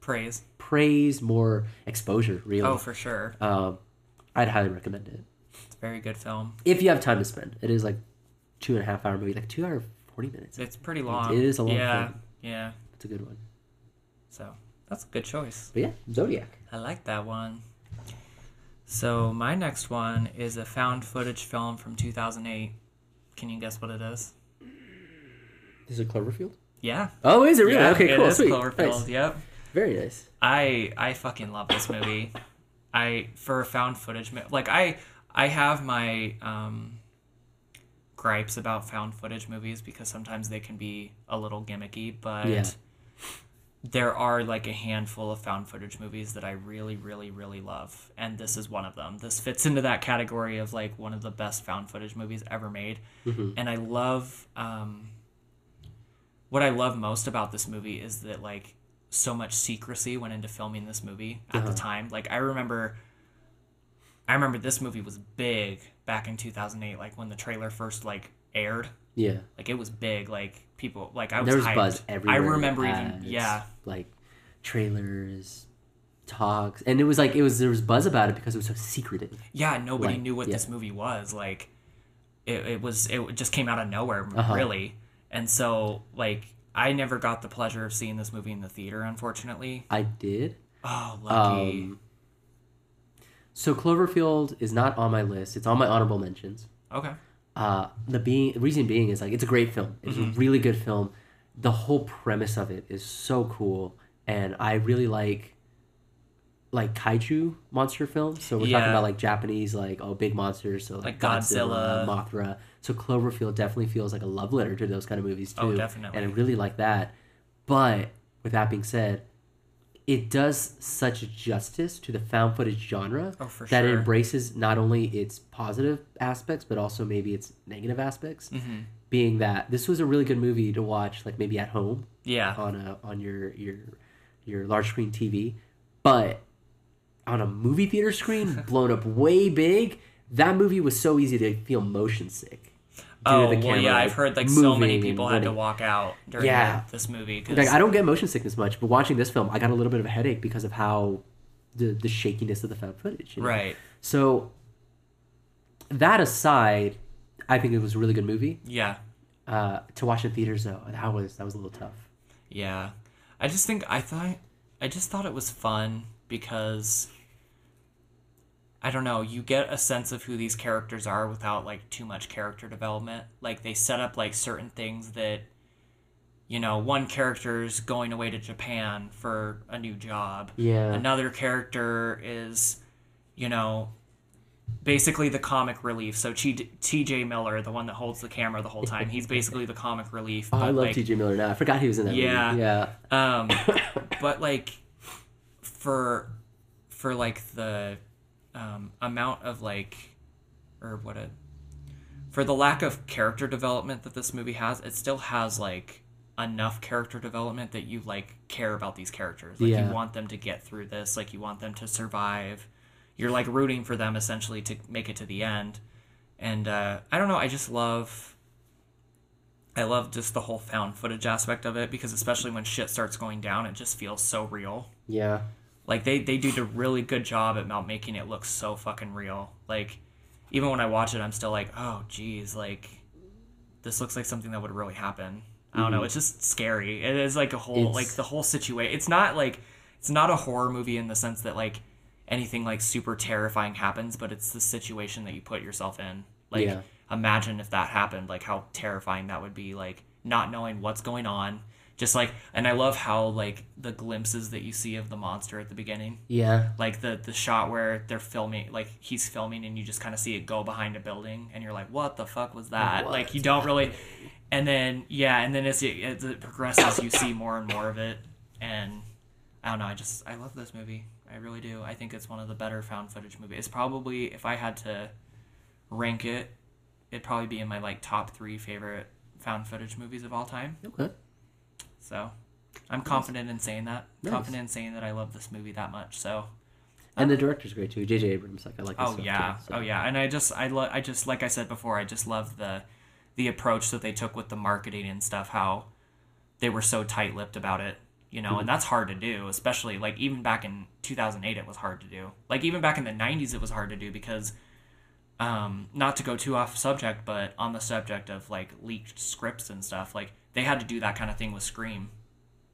praise. praise, more exposure, really. Oh, for sure. um, I'd highly recommend it It's a very good film. if you have time to spend. It is like two and a half hour movie, like two hour forty minutes. It's pretty long. It is a long Yeah, film. yeah. It's a good one. So that's a good choice. But yeah, Zodiac. I like that one. So my next one is a found footage film from 2008. Can you guess what it is? Is it Cloverfield? Yeah. Oh, is it really? Yeah, okay, it cool, is sweet, Cloverfield. nice. Yep. very nice. I I fucking love this movie. I for found footage like I I have my um gripes about found footage movies because sometimes they can be a little gimmicky, but Yeah. there are like a handful of found footage movies that I really, really, really love, and this is one of them. This fits into that category of like one of the best found footage movies ever made, Mm-hmm. and I love. Um, what I love most about this movie is that like so much secrecy went into filming this movie at the Uh-huh. time. Like I remember I remember this movie was big back in 2008 like when the trailer first like aired. Yeah. Like it was big like people like I was There was hyped. buzz everywhere. I remember even yeah. Like trailers, talks, and it was like it was there was buzz about it because it was so secretive. Yeah, nobody Like, knew what yeah. this movie was. Like it, it was it just came out of nowhere Uh-huh. really. And so like I never got the pleasure of seeing this movie in the theater unfortunately. I did. Oh, lucky. Um, so Cloverfield is not on my list. It's on my honorable mentions. okay. Uh, the being reason being is like it's a great film. It's Mm-hmm. a really good film. The whole premise of it is so cool, and I really like like kaiju monster films. So we're Yeah. talking about like Japanese like oh big monsters, so like, Like Godzilla, Godzilla. Mothra. So Cloverfield definitely feels like a love letter to those kind of movies too. Oh, definitely. And I really like that. But with that being said, it does such justice to the found footage genre Oh, that it embraces not only its positive aspects but also maybe its negative aspects. Mm-hmm. Being that this was a really good movie to watch, like maybe at home Yeah. on a on your your your large screen TV, but on a movie theater screen blown up way big, that movie was so easy to feel motion sick. Due to Oh the well, yeah. I've heard like so many people had to walk out during Yeah. the- this movie. 'cause- Like I don't get motion sickness much, but watching this film, I got a little bit of a headache because of how the the shakiness of the found footage. you know? right. So that aside, I think it was a really good movie. Yeah. Uh, to watch in theaters though, that was that was a little tough. Yeah. I just think I thought I just thought it was fun because I don't know, you get a sense of who these characters are without like too much character development. Like they set up like certain things that you know, one character's going away to Japan for a new job. Yeah. Another character is, you know, basically the comic relief. So T.J. Miller, the one that holds the camera the whole time, he's basically the comic relief. Oh, I love like, T.J. Miller now. I forgot he was in that Yeah. movie. Yeah. um, but like for for like the um, amount of like or what a for the lack of character development that this movie has, it still has like enough character development that you like care about these characters. Like Yeah. you want them to get through this, like you want them to survive. You're like rooting for them essentially to make it to the end. And uh, I don't know, I just love I love just the whole found footage aspect of it because especially when shit starts going down, it just feels so real. Yeah. Like they they do a really good job at not making it look so fucking real. Like even when I watch it, I'm still like, oh geez, like this looks like something that would really happen. I don't know. Mm-hmm. It's just scary. It is like a whole It's- like the whole situation. It's not like it's not a horror movie in the sense that like anything like super terrifying happens, but it's the situation that you put yourself in. Like Yeah. imagine if that happened, like how terrifying that would be, like not knowing what's going on. Just like and I love how like the glimpses that you see of the monster at the beginning. Yeah. like the the shot where they're filming like he's filming and you just kind of see it go behind a building and you're like what the fuck was that? What's like you don't really and then yeah and then as it, as it progresses you see more and more of it. And i don't know i just i love this movie. I really do. I think it's one of the better found footage movies it's probably if i had to rank it it'd probably be in my like top three favorite found footage movies of all time. Okay. So i'm confident in saying that Nice. confident in saying that i love this movie that much so And the director's great too. J.J. Abrams. Like I like. Oh yeah, too, so. oh yeah, and I just I lo- I just like I said before, I just love the the approach that they took with the marketing and stuff. How they were so tight lipped about it, you know, and that's hard to do, especially like even back in 2008, it was hard to do. Like even back in the 90s, it was hard to do because, um, not to go too off subject, but on the subject of like leaked scripts and stuff, like they had to do that kind of thing with Scream,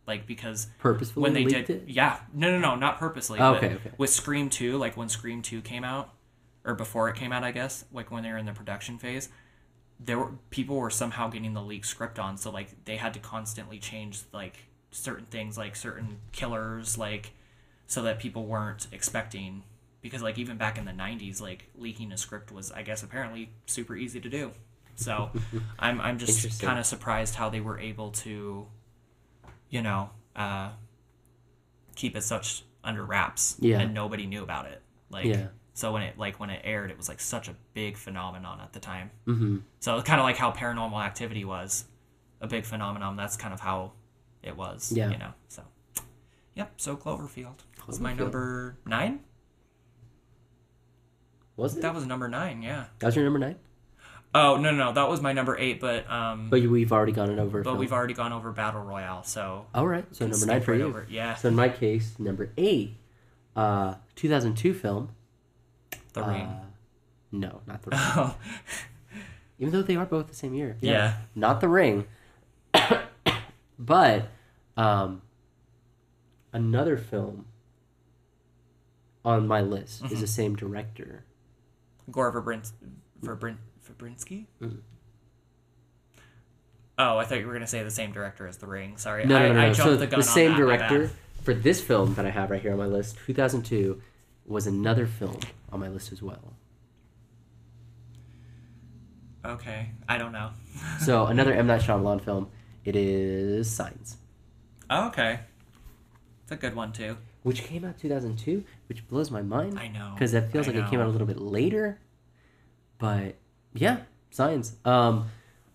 like because Purposefully when they did it. yeah no no no not purposely Oh, but okay, okay. with scream 2 like when scream 2 came out or before it came out i guess like when they were in the production phase there were people were somehow getting the leaked script on so like they had to constantly change like certain things like certain killers like so that people weren't expecting because like even back in the 90s like leaking a script was i guess apparently super easy to do So I'm I'm just kind of surprised how they were able to, you know, uh, keep it such under wraps. Yeah. And nobody knew about it. Like Yeah. so when it like when it aired, it was like such a big phenomenon at the time. Mm-hmm. So kind of like how Paranormal Activity was a big phenomenon. That's kind of how it was. Yeah. You know. So. Yep. So Cloverfield. was my number nine. Was it? That was number nine. Yeah. That was your number nine? Oh no no no that was my number eight, but um, But we've already gone it over. but film. we've already gone over Battle Royale, so All right, so number nine for right you. over. Yeah. So in my case, number eight, uh, 2002 film. The uh, Ring. No, not the Ring. Oh Even though they are both the same year. Yeah. Not the Ring. but um, another film on my list Mm-hmm. is the same director. Gore Verbrin Verbrin Verbinski. Mm. Oh, I thought you were gonna say the same director as The Ring. Sorry, No, I, no, no, I no. jumped So the gun. the same that, director for this film that I have right here on my list, 2002, was another film on my list as well. Okay, I don't know. So another M Night Shyamalan film. It is Signs, Oh, okay, it's a good one too. which came out 2002, which blows my mind I know because that feels I like it came out a little bit later. But yeah, Signs. Um,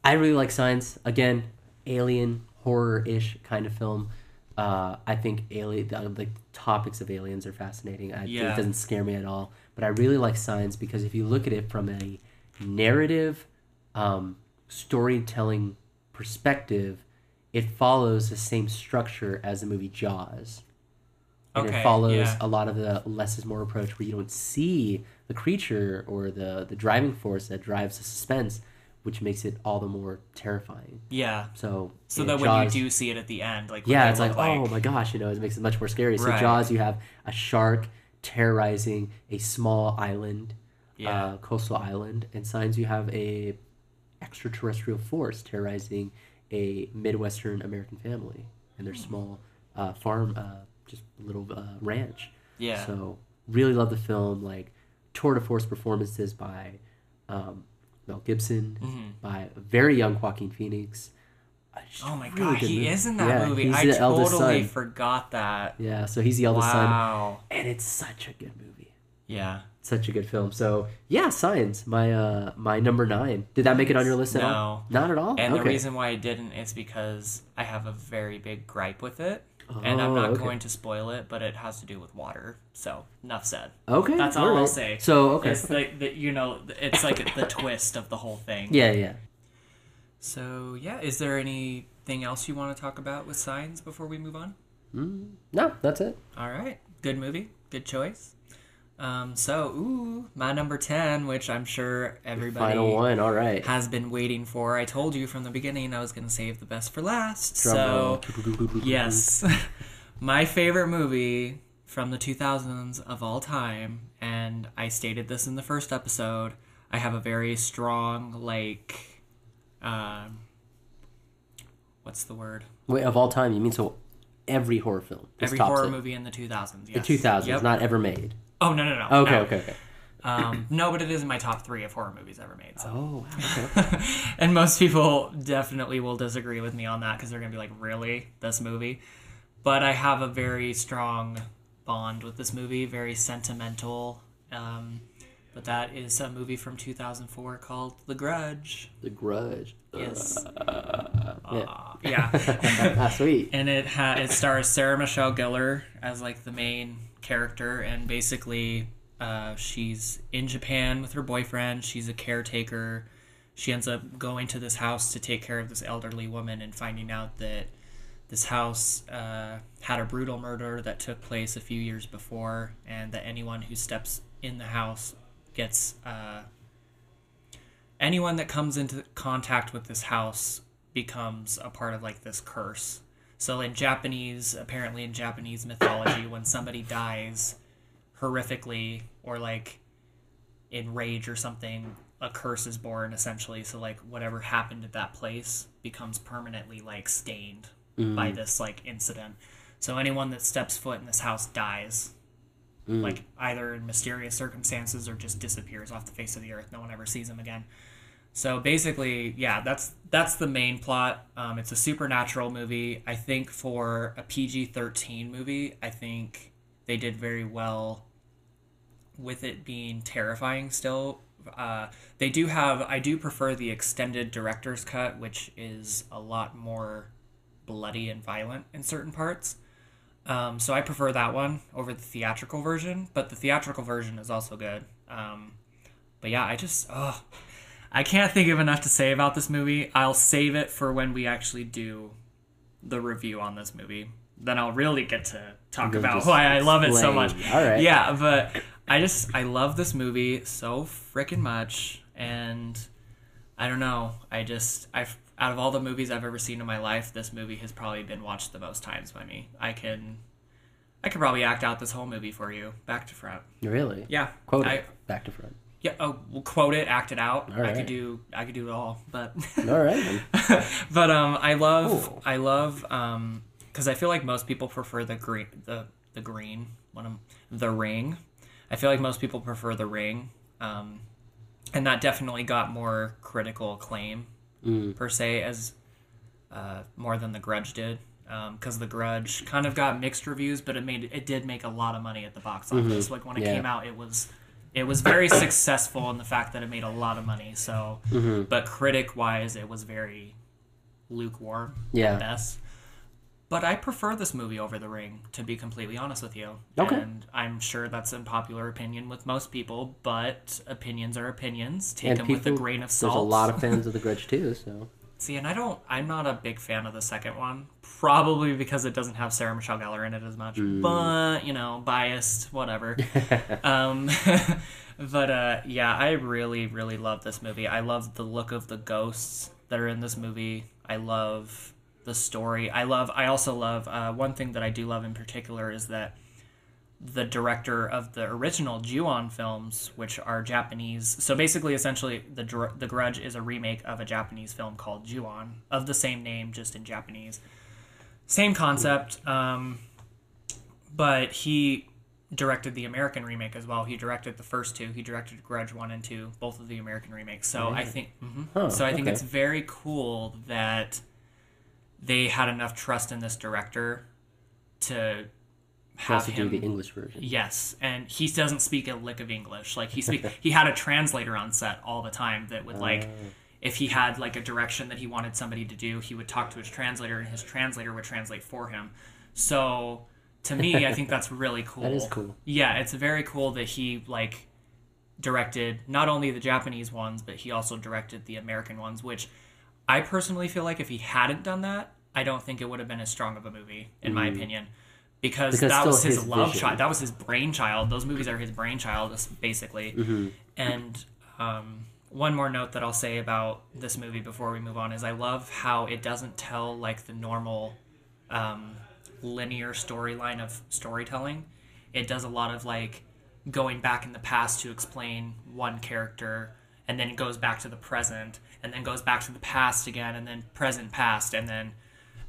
I really like Signs. Again, alien horror ish kind of film. Uh, I think alien the, the topics of aliens are fascinating. I, Yeah. It doesn't scare me at all. But I really like Signs because if you look at it from a narrative, um, storytelling perspective, it follows the same structure as the movie Jaws. And Okay, it follows yeah. a lot of the less is more approach where you don't see the creature or the, the driving force that drives the suspense, which makes it all the more terrifying. Yeah. So, So that when you do see it at the end, like yeah, it's like, look oh my gosh, you know, it makes it much more scary. So Right. Jaws, you have a shark terrorizing a small island, Yeah. uh, coastal island, and Signs you have a extraterrestrial force terrorizing a midwestern American family and their small uh, farm, uh, just little uh, ranch. yeah. So really love the film, like tour de force performances by um, Mel Gibson, Mhm. by a very young Joaquin Phoenix. Oh my really god, he movie. is in that Yeah, movie. he's I the eldest totally son. forgot that. Yeah, so he's the eldest son, wow. and it's such a good movie. Yeah. Such a good film. So yeah, Signs, my uh, my number nine. Did that make it on your list at all? No. Not at all. And okay. the reason why I didn't is because I have a very big gripe with it. and I'm Oh, not okay. going to spoil it, but it has to do with water. So, enough said. okay, That's all I'll say. So okay, It's like the, you know, it's like the twist of the whole thing. yeah, yeah. So, yeah, is there anything else you want to talk about with signs before we move on? Mm, no, that's it. All right. Good movie. Good choice. Um, so, ooh, my number 10, which I'm sure everybody Final one. All right. has been waiting for. I told you from the beginning I was going to save the best for last. Drum so, yes. my favorite movie from the 2000s of all time, and I stated this in the first episode, I have a very strong, like, um, what's the word? Wait, of all time, you mean so every horror film? Every horror ten. movie in the 2000s. The two thousands, Yep. not ever made. Oh, no, no, no. Okay, no. okay, okay. Um, no, but it is in my top three of horror movies ever made. So. Oh. Okay. and most people definitely will disagree with me on that because they're gonna be like, "Really, this movie?" But I have a very strong bond with this movie, very sentimental. Um, but that is a movie from 2004 called The Grudge. The Grudge. Yes. yeah. Uh, yeah. ah, sweet. and it ha- it stars Sarah Michelle Gellar as like the main character, and basically, uh, she's in Japan with her boyfriend. She's a caretaker. She ends up going to this house to take care of this elderly woman, and finding out that this house uh, had a brutal murder that took place a few years before, and that anyone who steps in the house gets uh, anyone that comes into contact with this house becomes a part of like this curse. So in Japanese, apparently in Japanese mythology, when somebody dies horrifically or like in rage or something, a curse is born essentially. So like whatever happened at that place becomes permanently like stained mm. by this like incident. So anyone that steps foot in this house dies. Mm. Like either in mysterious circumstances or just disappears off the face of the earth. No one ever sees him again. So basically, yeah, that's that's the main plot. Um, it's a supernatural movie. I think for a PG thirteen movie, I think they did very well with it being terrifying. Still, uh, they do have. I do prefer the extended director's cut, which is a lot more bloody and violent in certain parts. Um, so I prefer that one over the theatrical version, but the theatrical version is also good. Um, but yeah, I just oh, I can't think of enough to say about this movie. I'll save it for when we actually do the review on this movie. Then I'll really get to talk You'll about why I love it so much. All right. Yeah, but I just I love this movie so freaking much, and I don't know. I just I've out of all the movies I've ever seen in my life, this movie has probably been watched the most times by me. I can I could probably act out this whole movie for you, back to front. Really? Yeah, Quote I, it. Back to front. Yeah. Oh, we'll quote it, act it out. All I right. could do I could do it all, but All right. but um, I love. I love um, because I feel like most people prefer the green the the green one of the ring. I feel like most people prefer the ring, um, and that definitely got more critical acclaim Mm. per se as uh, more than the Grudge did. Because the Grudge kind of got mixed reviews, but it made it did make a lot of money at the box office. Like when it Mm-hmm. Yeah. came out, it was it was very successful in the fact that it made a lot of money. So, Mm-hmm. but critic wise, it was very lukewarm Yeah. at best. But I prefer this movie over The Ring, to be completely honest with you. Okay. And I'm sure that's a popular opinion with most people, but opinions are opinions. Take And them with a grain of salt. There's a lot of fans of the Grudge too, so See, and I don't. I'm not a big fan of the second one, probably because it doesn't have Sarah Michelle Gellar in it as much. Mm. But you know, biased, whatever. um, but uh, yeah, I really, really love this movie. I love the look of the ghosts that are in this movie. I love the story. I love. I also love uh, one thing that I do love in particular is that the director of the original Ju-on films, which are Japanese. So basically, essentially, the Dr- the Grudge is a remake of a Japanese film called Ju-on of the same name, just in Japanese. Same concept, um, but he directed the American remake as well. He directed the first two. He directed Grudge one and two, both of the American remakes. So I think, mhm. Huh, so I think okay. it's very cool that they had enough trust in this director to have him do the English version. Yes, and he doesn't speak a lick of English. Like he speak, he had a translator on set all the time that would like, Oh. if he had like a direction that he wanted somebody to do, he would talk to his translator, and his translator would translate for him. So, to me, I think that's really cool. That is cool. Yeah, it's very cool that he like directed not only the Japanese ones, but he also directed the American ones, which I personally feel like if he hadn't done that, I don't think it would have been as strong of a movie, in my mm. opinion. Because. Because that was his, his love vision. child. That was his brainchild. Those movies are his brainchild, basically. Mm-hmm. And um, one more note that I'll say about this movie before we move on is I love how it doesn't tell like the normal um, linear storyline of storytelling. It does a lot of like going back in the past to explain one character, and then it goes back to the present, and then goes back to the past again, and then present, past, and then.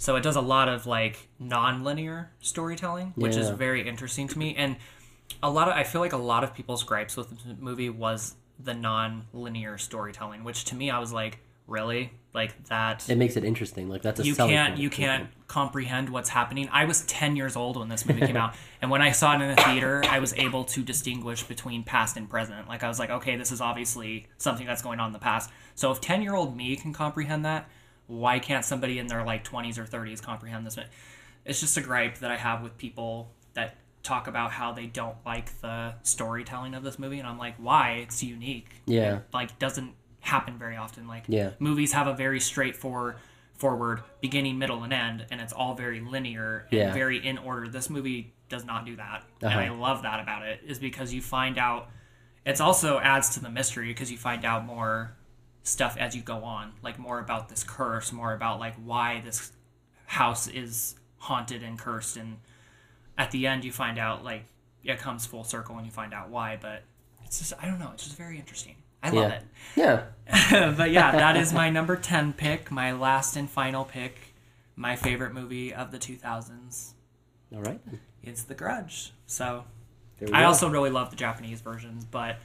So it does a lot of like non-linear storytelling, which is very interesting to me. And a lot of I feel like a lot of people's gripes with the movie was the non-linear storytelling, which to me I was like, really, like that It makes it interesting. Like that's a you can't you can't comprehend what's happening. I was 10 years old when this movie came out, and when I saw it in the theater, I was able to distinguish between past and present. Like I was like, okay, this is obviously something that's going on in the past. So if 10 year old me can comprehend that, why can't somebody in their like 20s or 30s comprehend this? It's just a gripe that I have with people that talk about how they don't like the storytelling of this movie, and I'm like, why? It's unique Yeah. like doesn't happen very often. Like Yeah. movies have a very straightforward forward beginning, middle, and end, and it's all very linear and Yeah. very in order. This movie does not do that, Uh-huh. and I love that about it. Is because you find out. It's also adds to the mystery because you find out more stuff as you go on, like more about this curse, more about like why this house is haunted and cursed, and at the end you find out like it comes full circle and you find out why. But it's just I don't know. It's just very interesting. I love Yeah. it. Yeah. but yeah, that is my number 10 pick, my last and final pick, my favorite movie of the 2000s. All right. It's The Grudge. So I go. also really love the Japanese versions, but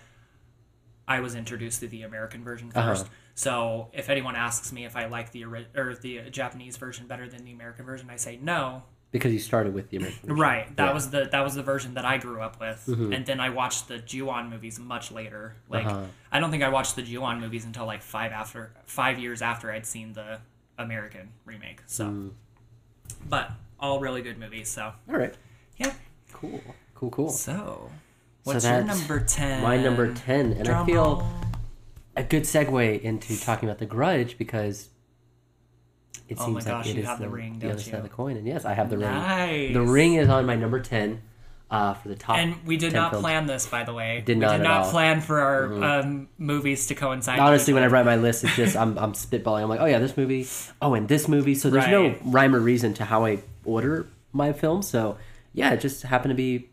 I was introduced to the American version Uh-huh. 1st So if anyone asks me if I like the or the Japanese version better than the American version, I say no. Because you started with the American. version. Right. That Yeah. Mm-hmm. was the that was the version that I grew up with, and then I watched the Ju-on movies much later. Like Uh-huh. I don't think I watched the Ju-on movies until like five after five years after I'd seen the American remake. So, Mm. but all really good movies. So All right. yeah. Cool. Cool. Cool. So what's your that's number ten? My number ten, and I feel a good segue into talking about the Grudge because it Oh seems my like gosh, it you is have the the, ring, the other side you? of the coin, and yes, I have the ring. Nice. The ring is on my number ten uh, for the top. And we did 10 not films. plan this, by the way. Did not we did not all. Mm-hmm. plan for our um, movies to coincide. Honestly, when I write my list, it's just I'm I'm spitballing. I'm like, oh yeah, this movie. Oh, and this movie. So there's no rhyme or reason to how I order my films. So yeah, it just happened to be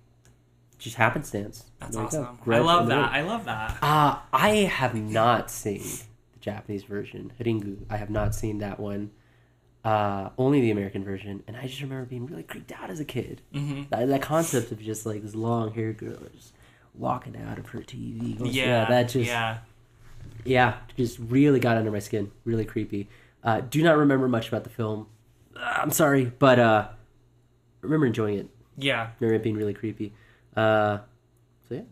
just happenstance. that's There awesome. I love that. I love that. Uh, I have not seen the Japanese version, Ringu. I have not seen that one. Uh, only the American version, and I just remember being really creeped out as a kid. Mm-hmm. That, that concept of just like this long haired girl just walking out of her TV. Goes, Yeah, that just yeah. yeah, just really got under my skin. Really creepy. Uh, do not remember much about the film. Uh, I'm sorry, but uh, I remember enjoying it. Yeah. Remember it being really creepy. Uh, so yeah,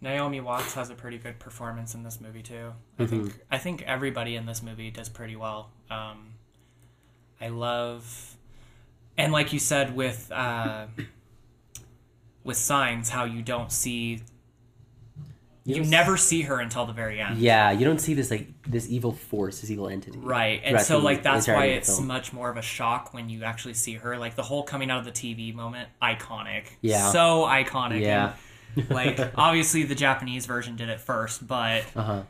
Naomi Watts has a pretty good performance in this movie too. I Mm-hmm. think I think everybody in this movie does pretty well. Um, I love, and like you said with uh, with Signs, how you don't see, you, don't never see her until the very end. yeah. You don't see this like this evil force, this evil entity. Right, and so like that's why it's film. much more of a shock when you actually see her. Like the whole coming out of the TV moment, iconic. Yeah. so iconic. Yeah. and, like obviously the Japanese version did it first, but Uh huh.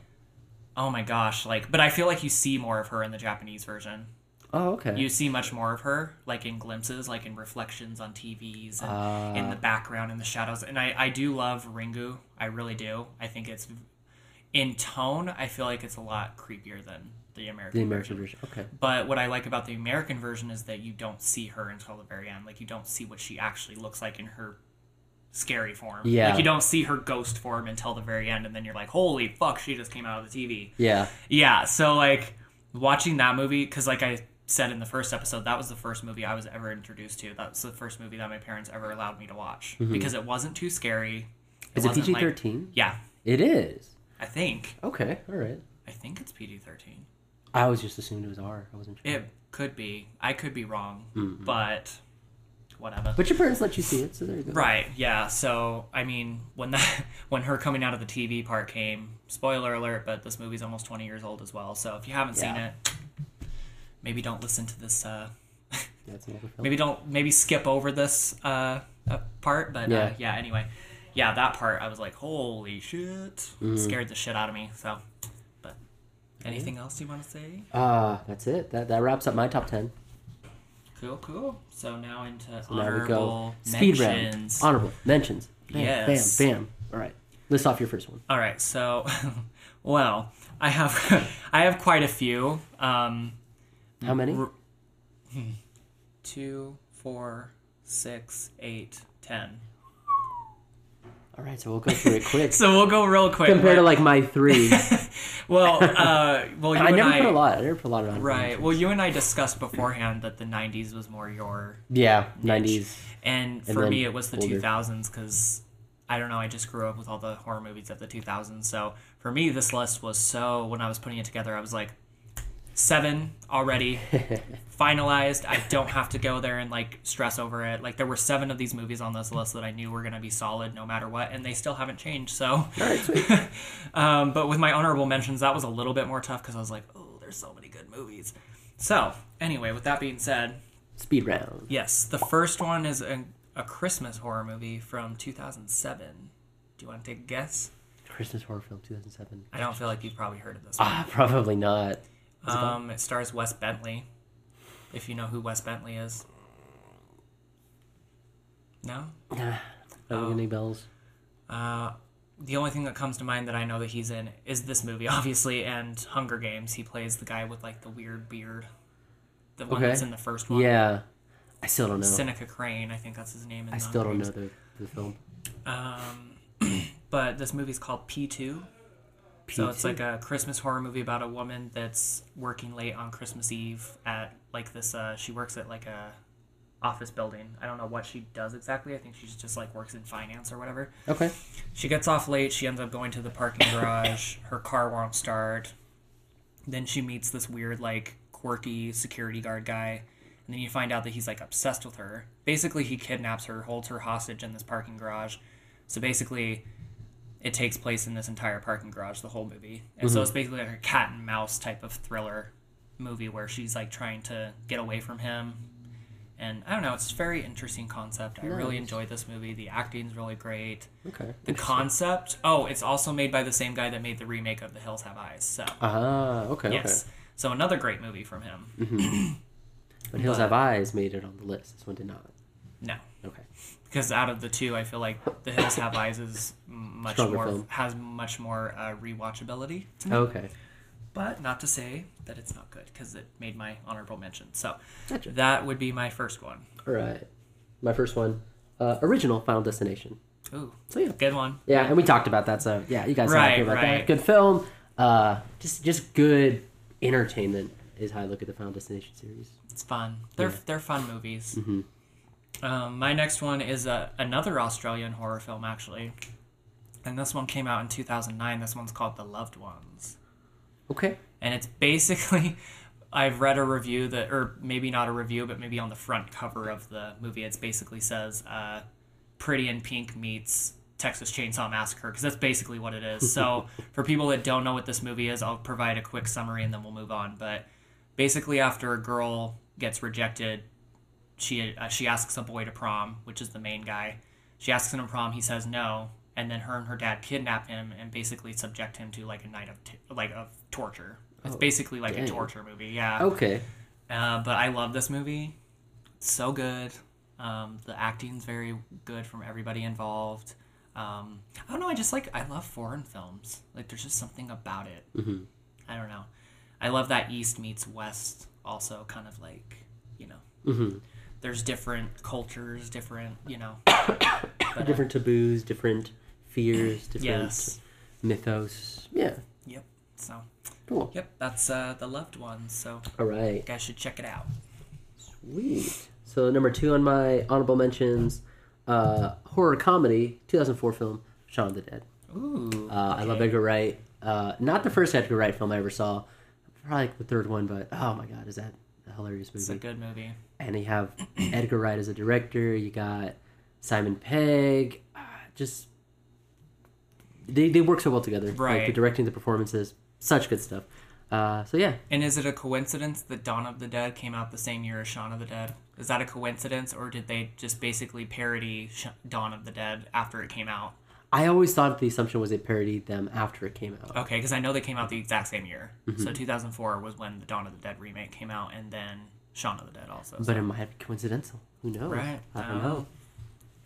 oh my gosh, like but I feel like you see more of her in the Japanese version. Oh okay. You see much more of her, like in glimpses, like in reflections on TVs and in Ah. the background in the shadows. And I I do love Ringu. I really do. I think it's in tone. I feel like it's a lot creepier than the American. the American version. version. Okay. But what I like about the American version is that you don't see her until the very end. Like you don't see what she actually looks like in her scary form. Yeah. Like you don't see her ghost form until the very end, and then you're like, "Holy fuck, she just came out of the TV." Yeah. Yeah. So like watching that movie, because like I said in the first episode, that was the first movie I was ever introduced to. That was the first movie that my parents ever allowed me to watch because it wasn't too scary. Mm-hmm. Is it PG like- thirteen? Yeah, It is. I think. Okay. All right. I think it's PG thirteen. I always just assumed it was R. I wasn't sure. It could be. I could be wrong, Mm-hmm. but whatever. But your parents let you see it, so there you go. Right. Yeah. So I mean, when that when her coming out of the TV part came, spoiler alert, but this movie's almost twenty years old as well. So if you haven't seen it, maybe don't listen to this. Uh, maybe don't maybe skip over this uh, uh, part. But yeah. Uh, Yeah. yeah. Anyway, yeah, that part I was like, holy shit, Mm-hmm. scared the shit out of me. So, but anything else you want to say? Uh, that's it. That that wraps up my top ten. Cool, cool. So now into So now we go honorable speed mentions. round. Honorable mentions. Bam, Yes. Bam. Bam. All right. List off your first one. All right, so, well, I have I have quite a few. Um, How many? r- two, four, six, eight, ten. All right. So we'll go through it quick. So we'll go real quick. Compared to like my three, well, uh, well, you I and never I, put a lot. I never put a lot honorable Right. Well, you and I discussed beforehand that the '90s was more your Yeah. Nineties. And And for me, it was the older. 2000s because I don't know. I just grew up with all the horror movies of the 2000s. So for me, this list was so. When I was putting it together, I was like, seven already finalized. I don't have to go there and like stress over it. Like there were seven of these movies on this list that I knew were gonna be solid no matter what, and they still haven't changed. So, right. Um, but with my honorable mentions, that was a little bit more tough because I was like, oh, there's so many good movies. So anyway, with that being said. Speed round. Yes, the first one is a, a Christmas horror movie from 2007. Do you want to take a guess? Christmas horror film 2007. I don't feel like you've probably heard of this one. Ah, probably not. Um, it stars Wes Bentley. If you know who Wes Bentley is. No? Nah, don't ring Oh. any bells. Uh, the only thing that comes to mind that I know that he's in is this movie, obviously, and Hunger Games. He plays the guy with like the weird beard. The one Okay. that's in the first one. Yeah. I still don't know. Seneca Crane, I think that's his name. In I the still Hunger don't Games. know the, the film. Um, but this movie's called P2. So it's like a Christmas horror movie about a woman that's working late on Christmas Eve at like this. Uh, she works at like a office building. I don't know what she does exactly. I think she's just like works in finance or whatever. okay. She gets off late. She ends up going to the parking garage. Her car won't start. Then she meets this weird, like, quirky security guard guy. And then you find out that he's, like, obsessed with her. Basically, he kidnaps her, holds her hostage in this parking garage. So basically, it takes place in this entire parking garage, the whole movie. And so it's basically like a cat and mouse type of thriller movie where she's, like, trying to get away from him. And I don't know, it's a very interesting concept. I really enjoyed this movie. The acting's really great. Okay. The concept. Oh, it's also made by the same guy that made the remake of The Hills Have Eyes. So Ah, okay. yes, so another great movie from him. Okay. But Hills Have Eyes made it on the list. This one did not. No, Okay. Because out of the two, I feel like The Hills Have Eyes is much Stronger more film. has much more uh, rewatchability. Okay. But not to say that it's not good because it made my honorable mention. So Gotcha. that would be my first one. All right. My first one, uh, original Final Destination. Ooh, So yeah. good one. Yeah, and we talked about that. So yeah, you guys Right, talked about right. that. Good film. Uh, just just good entertainment is how I look at the Final Destination series. It's fun. They're Yeah. they're fun movies. Mhm. Um, my next one is a, another Australian horror film, actually, and this one came out in 2009. This one's called The Loved Ones, Okay. and it's basically I've read a review that, or maybe not a review, but maybe on the front cover of the movie, it basically says uh, "Pretty in Pink" meets Texas Chainsaw Massacre because that's basically what it is. So for people that don't know what this movie is, I'll provide a quick summary and then we'll move on. But basically, after a girl gets rejected, she uh, she asks a boy to prom, which is the main guy. She asks him to prom. He says no, and then her and her dad kidnap him and basically subject him to like a night of t- like of torture. It's Oh, basically like dang. a torture movie. Yeah. Okay. Uh, but I love this movie. It's so good. Um, the acting's very good from everybody involved. Um, I don't know. I just like I love foreign films. Like there's just something about it. Mhm. I don't know. I love that East meets West. Also, kind of like you know, hmm there's different cultures, different you know. But, uh, Different taboos, different fears, different Yes. mythos. Yeah. Yep. So Cool. yep, that's uh, the loved ones. So All right. you guys should check it out. Sweet. So number two on my honorable mentions, uh, horror comedy, 2004 film, Shaun of the Dead. Ooh. Uh, I love. Edgar Wright. Uh, not the first Edgar Wright film I ever saw, probably like the third one, but oh my god, is that a hilarious movie? It's a good movie. And you have Edgar Wright as a director. You got Simon Pegg. Uh, just they they work so well together. Like the Right. directing, the performances, such good stuff. Uh, so yeah, And is it a coincidence that Dawn of the Dead came out the same year as Shaun of the Dead? Is that a coincidence, or did they just basically parody Dawn of the Dead after it came out? I always thought the assumption was they parodied them after it came out. Okay, because I know they came out the exact same year. Mm-hmm. So 2004 was when the Dawn of the Dead remake came out, and then Shaun of the Dead also. But so- it might be coincidental. Who knows? right? I don't Um, know.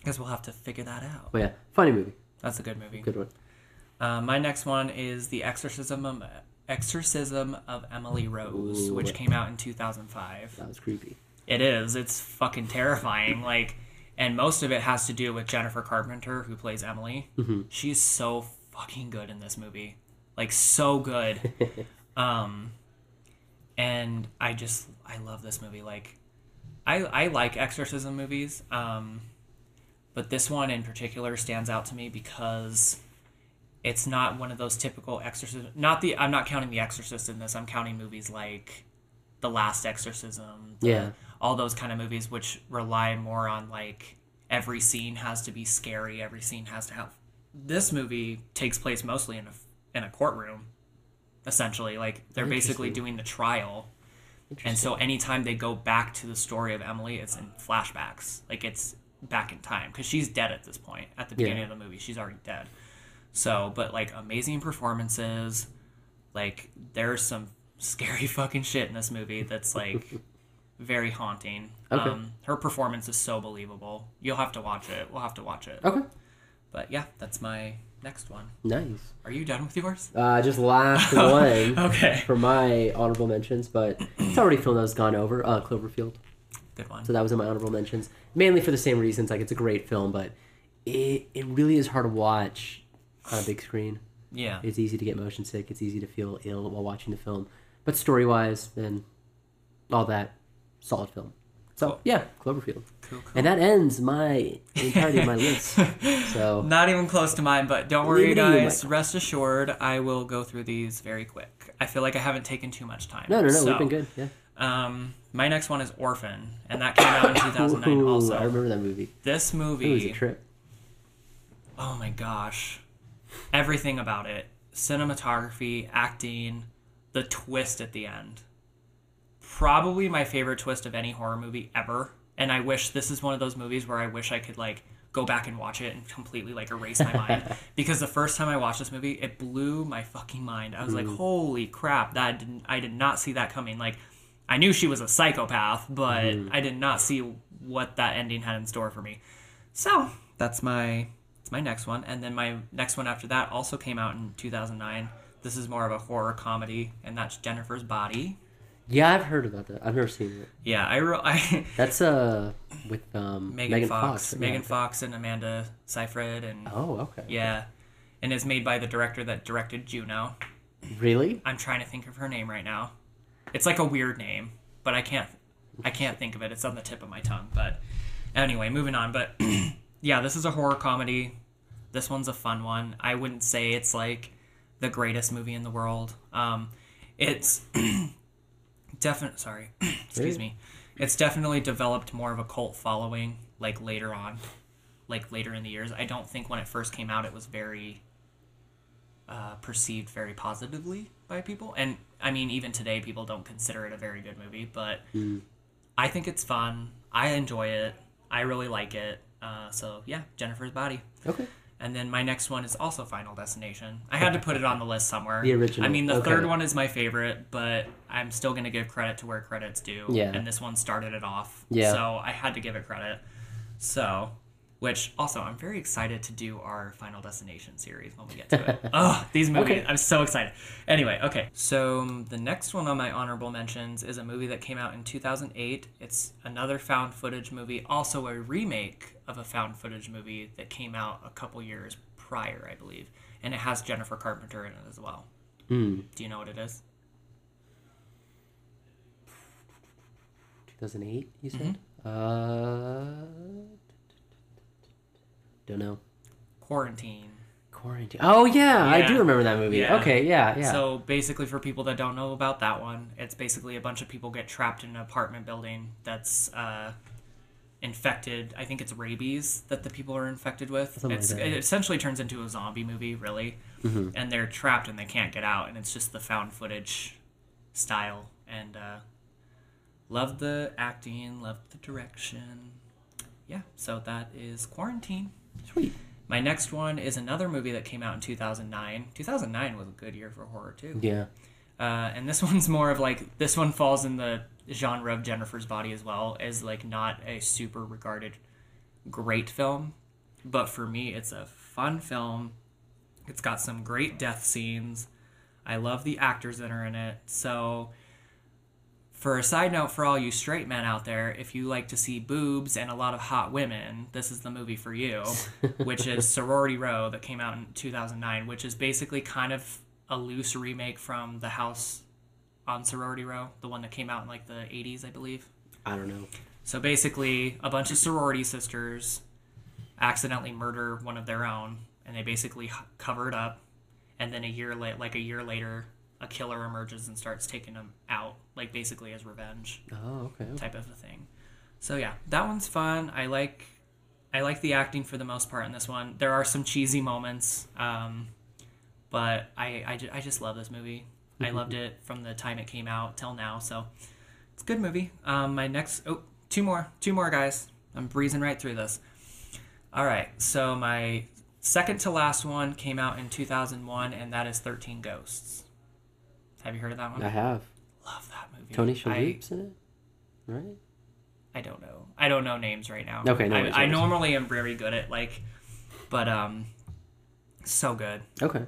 Guess we'll have to figure that out. But yeah, funny movie. That's a good movie. Good one. Uh, my next one is The Exorcism of, Exorcism of Emily Rose, Ooh. which came out in 2005. That was creepy. It is. It's fucking terrifying. Like, and most of it has to do with Jennifer Carpenter, who plays Emily. Mm-hmm. She's so fucking good in this movie. Like, so good. um, and I just I love this movie. Like, I I like exorcism movies. Um, but this one in particular stands out to me because it's not one of those typical exorcism. Not the I'm not counting The Exorcist in this. I'm counting movies like The Last Exorcism. the- Yeah. all those kind of movies which rely more on like every scene has to be scary. Every scene has to have. This movie takes place mostly in a in a courtroom, essentially. Like they're basically doing the trial. And so anytime they go back to the story of Emily, it's in flashbacks. Like it's back in time because she's dead at this point. At the Yeah. beginning of the movie, she's already dead. So, but like amazing performances. Like there's some scary fucking shit in this movie that's like very haunting. Okay. Um, her performance is so believable. You'll have to watch it. We'll have to watch it. Okay. But yeah, that's my next one. Nice. Are you done with yours? Uh, just last one Okay. for my honorable mentions, but it's already a film that was gone over. Uh, Cloverfield. Good one. So that was in my honorable mentions, mainly for the same reasons. Like it's a great film, but it it really is hard to watch on a big screen. Yeah. It's easy to get motion sick. It's easy to feel ill while watching the film. But story wise, then all that, solid film. So Cool. yeah, Cloverfield. Cool, cool. And that ends my entirety of my list. So Not even close to mine, but don't worry, you, guys. Rest assured, I will go through these very quick. I feel like I haven't taken too much time. no, no, no, So, we've been good. Yeah. Um, my next one is Orphan, and that came out in 2009 Ooh, also. I remember that movie. This It was a movie, trip. oh my gosh, everything about it cinematography, acting, the twist at the end. Probably my favorite twist of any horror movie ever. And I wish this is one of those movies where I wish I could like go back and watch it and completely like erase my mind because the first time I watched this movie, it blew my fucking mind. I was like, mm. "Holy crap, that didn't I did not see that coming." Like I knew she was a psychopath, but mm. I did not see what that ending had in store for me. So, that's my it's my next one, and then my next one after that also came out in 2009. This is more of a horror comedy, and that's Jennifer's Body. Yeah, I've heard about that. I've never seen it. Yeah, I wrote I That's uh with um Megan, Megan, Fox, right? Megan Fox, and Amanda Seyfried, and Oh, okay. yeah, and is made by the director that directed Juno. Really? I'm trying to think of her name right now. It's like a weird name, but I can't I can't think of it. It's on the tip of my tongue. But anyway, moving on. But yeah, this is a horror comedy. This one's a fun one. I wouldn't say it's like the greatest movie in the world. Um, it's definitely sorry, excuse me. It's definitely developed more of a cult following like later on, like later in the years. I don't think when it first came out it was very uh, perceived very positively by people. And I mean, even today, people don't consider it a very good movie, but I think it's fun. I enjoy it. I really like it. Uh, so yeah, Jennifer's Body. Okay. And then my next one is also Final Destination. I had to put it on the list somewhere. The original. I mean, the Okay. third one is my favorite, but I'm still going to give credit to where credit's due. Yeah. And this one started it off. Yeah. So I had to give it credit. So, which also, I'm very excited to do our Final Destination series when we get to it. oh, these movies. Okay. I'm so excited. Anyway, okay. So um, the next one on my honorable mentions is a movie that came out in 2008. It's another found footage movie, also a remake of a found footage movie that came out a couple years prior, I believe. And it has Jennifer Carpenter in it as well. Hmm. Do you know what it is? 2008, you said? Mm-hmm. Uh Don't know. Quarantine. Quarantine. Oh yeah, I do remember that movie. Yeah. Okay, yeah, yeah. So basically, for people that don't know about that one, it's basically a bunch of people get trapped in an apartment building that's uh, infected. I think it's rabies that the people are infected with. Like it essentially turns into a zombie movie, really, Mm-hmm. and they're trapped and they can't get out, and it's just the found footage style. And uh, love the acting, love the direction. Yeah, so that is Quarantine. Sweet. My next one is another movie that came out in 2009. 2009 was a good year for horror too. Yeah. Uh, and this one's more of like this one falls in the genre of Jennifer's Body as well is like not a super regarded great film, but for me it's a fun film. It's got some great death scenes. I love the actors that are in it. So for a side note for all you straight men out there, if you like to see boobs and a lot of hot women, this is the movie for you, which is Sorority Row that came out in 2009, which is basically kind of a loose remake from The House on Sorority Row, the one that came out in like the 80s, I believe. I don't know. So basically, a bunch of sorority sisters accidentally murder one of their own, and they basically h- cover it up. And then a year late, like a year later, a killer emerges and starts taking them out, like basically as revenge Oh, okay. okay. type of a thing. So yeah, that one's fun. I like, I like the acting for the most part in this one. There are some cheesy moments, um, but I, I, I just love this movie. I loved it from the time it came out till now. So it's a good movie. Um, my next, oh, two more, two more guys. I'm breezing right through this. All right, so my second to last one came out in 2001, and that is 13 Ghosts. Have you heard of that one? I have. Love that movie. Tony I- Shalhoub's in it, right? I don't know. I don't know names right now. Okay, no I, I normally am very good at like, but um, so good. Okay.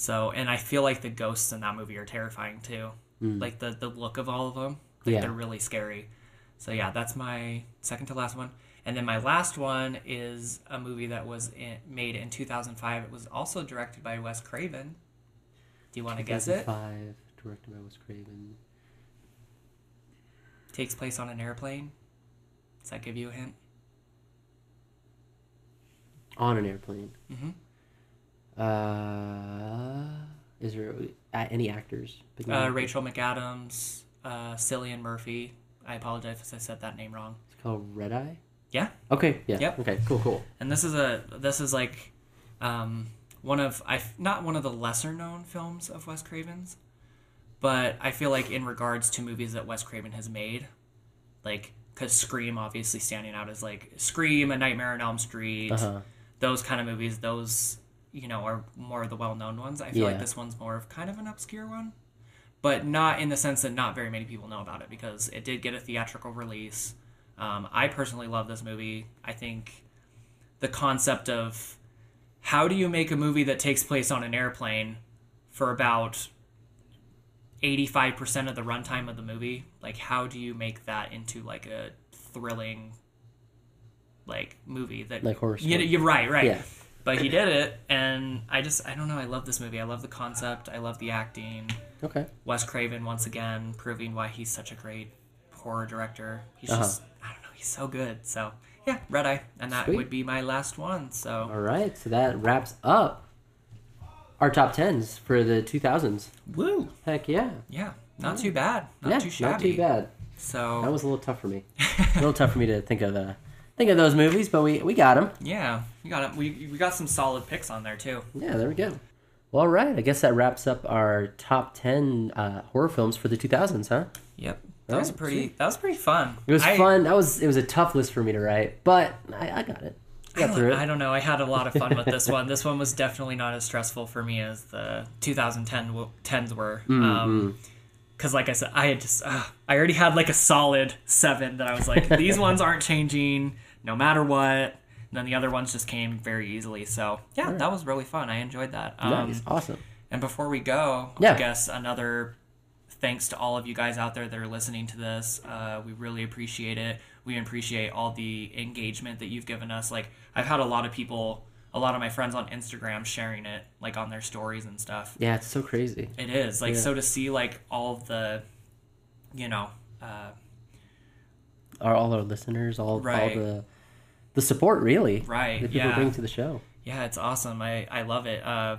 So and I feel like the ghosts in that movie are terrifying too. Mm. Like the the look of all of them, like Yeah. they're really scary. So yeah, that's my second to last one. And then my last one is a movie that was in, made in 2005. It was also directed by Wes Craven. Do you want to guess it? 2005, directed by Wes Craven. Takes place on an airplane. Does that give you a hint? On an airplane. hmm Uh, is there uh, any actors? Uh. Rachel McAdams, uh, Cillian Murphy. I apologize if I said that name wrong. It's called Red Eye. Yeah. Okay. Yeah. Yep. Okay. Cool. Cool. And this is a this is like um, one of I not one of the lesser known films of Wes Craven's, but I feel like in regards to movies that Wes Craven has made, like because Scream obviously standing out as like Scream, A Nightmare on Elm Street, Uh huh. those kind of movies. Those you know are more of the well known ones. I feel like this one's more of kind of an obscure one. But not in the sense that not very many people know about it because it did get a theatrical release. Um, I personally love this movie. I think the concept of how do you make a movie that takes place on an airplane for about 85% of the runtime of the movie like how do you make that into like a thrilling like movie that Like horror Yeah, story. you're right right Yeah. But he did it and i just i don't know i love this movie i love the concept i love the acting Okay. wes craven once again proving why he's such a great horror director he's Uh-huh. just i don't know he's so good so yeah red eye and that Sweet. would be my last one so All right. So that wraps up our top tens for the 2000s. woo Heck yeah. yeah not too bad not yeah. too shabby Not too bad. so That was a little tough for me. a little tough for me to think of uh, think of those movies, but we we got them. yeah you got it we, we got some solid picks on there too Yeah, there we go. Well, all right. I guess that wraps up our top ten uh, horror films for the 2000s, huh? yep that was Alright, pretty that was pretty fun It was I- fun. That was it was a tough list for me to write, but I, I got it. I I got through don't, I don't know. I had a lot of fun with this one. This one was definitely not as stressful for me as the 2010 w- 10s were. Mm-hmm. Um 'cause because, like I said, I had just uh, I already had like a solid seven that I was like, these ones aren't changing no matter what. And then the other ones just came very easily. So yeah, that was really fun. I enjoyed that. Um, Nice, awesome. and before we go, Yeah. I guess another thanks to all of you guys out there that are listening to this. Uh, we really appreciate it. We appreciate all the engagement that you've given us. Like I've had a lot of people, a lot of my friends on Instagram sharing it, like on their stories and stuff. Yeah, it's so crazy. It is like Yeah. so to see like all the, you know, uh, Our all our listeners, all Right. all the the support, really, right? that people yeah. bring to the show. Yeah, it's awesome. I, I love it. Uh,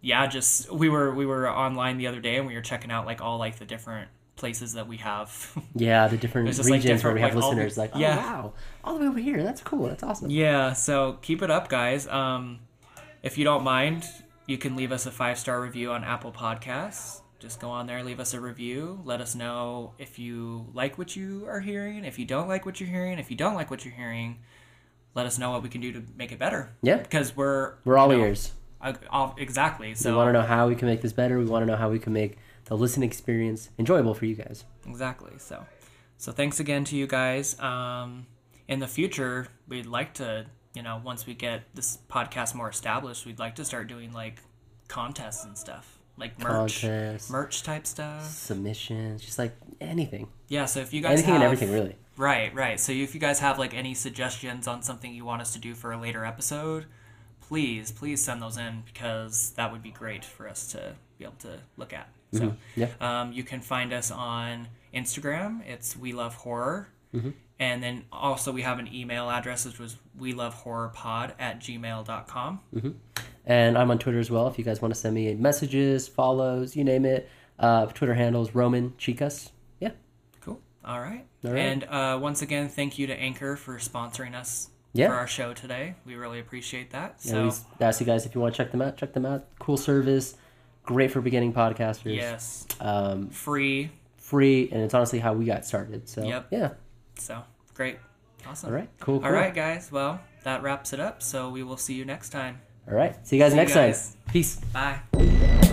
yeah, just we were we were online the other day and we were checking out like all like the different places that we have. Yeah, the different regions like, where we have like, all the- listeners. Like, oh yeah. wow, all the way over here. That's cool. That's awesome. yeah, so keep it up, guys. Um, if you don't mind, you can leave us a five star review on Apple Podcasts. Just go on there, leave us a review. Let us know if you like what you are hearing. If you don't like what you're hearing, if you don't like what you're hearing, let us know what we can do to make it better. Yeah. because we're We're all you know, ears. uh, all- exactly. So we want to know how we can make this better. We want to know how we can make the listening experience enjoyable for you guys. Exactly. So, so thanks again to you guys. Um, in the future, we'd like to, you know, once we get this podcast more established, we'd like to start doing like contests and stuff, like merch, merch type stuff. submissions, just like anything, Yeah. So if you guys anything have, and everything, really. Right, right. So if you guys have like any suggestions on something you want us to do for a later episode, please, please send those in because that would be great for us to be able to look at. So Yeah. um, you can find us on Instagram. It's We Love Horror. Mm-hmm. And then also we have an email address which was we love horror pod at gmail.com. And I'm on Twitter as well. If you guys want to send me messages, follows, you name it. Uh, Twitter handles Roman Chicas. Yeah. Cool. All right. Right. And uh, once again, thank you to Anchor for sponsoring us Yeah. for our show today. We really appreciate that. So we ask you guys if you want to check them out. Check them out. Cool service. Great for beginning podcasters. yes, Um, free. free, and it's honestly how we got started. So Yep. yeah. So great. Awesome. All right. Cool. cool. All right, guys. Well, that wraps it up. So we will see you next time. All right. See you guys See you next guys. time. Peace. Bye.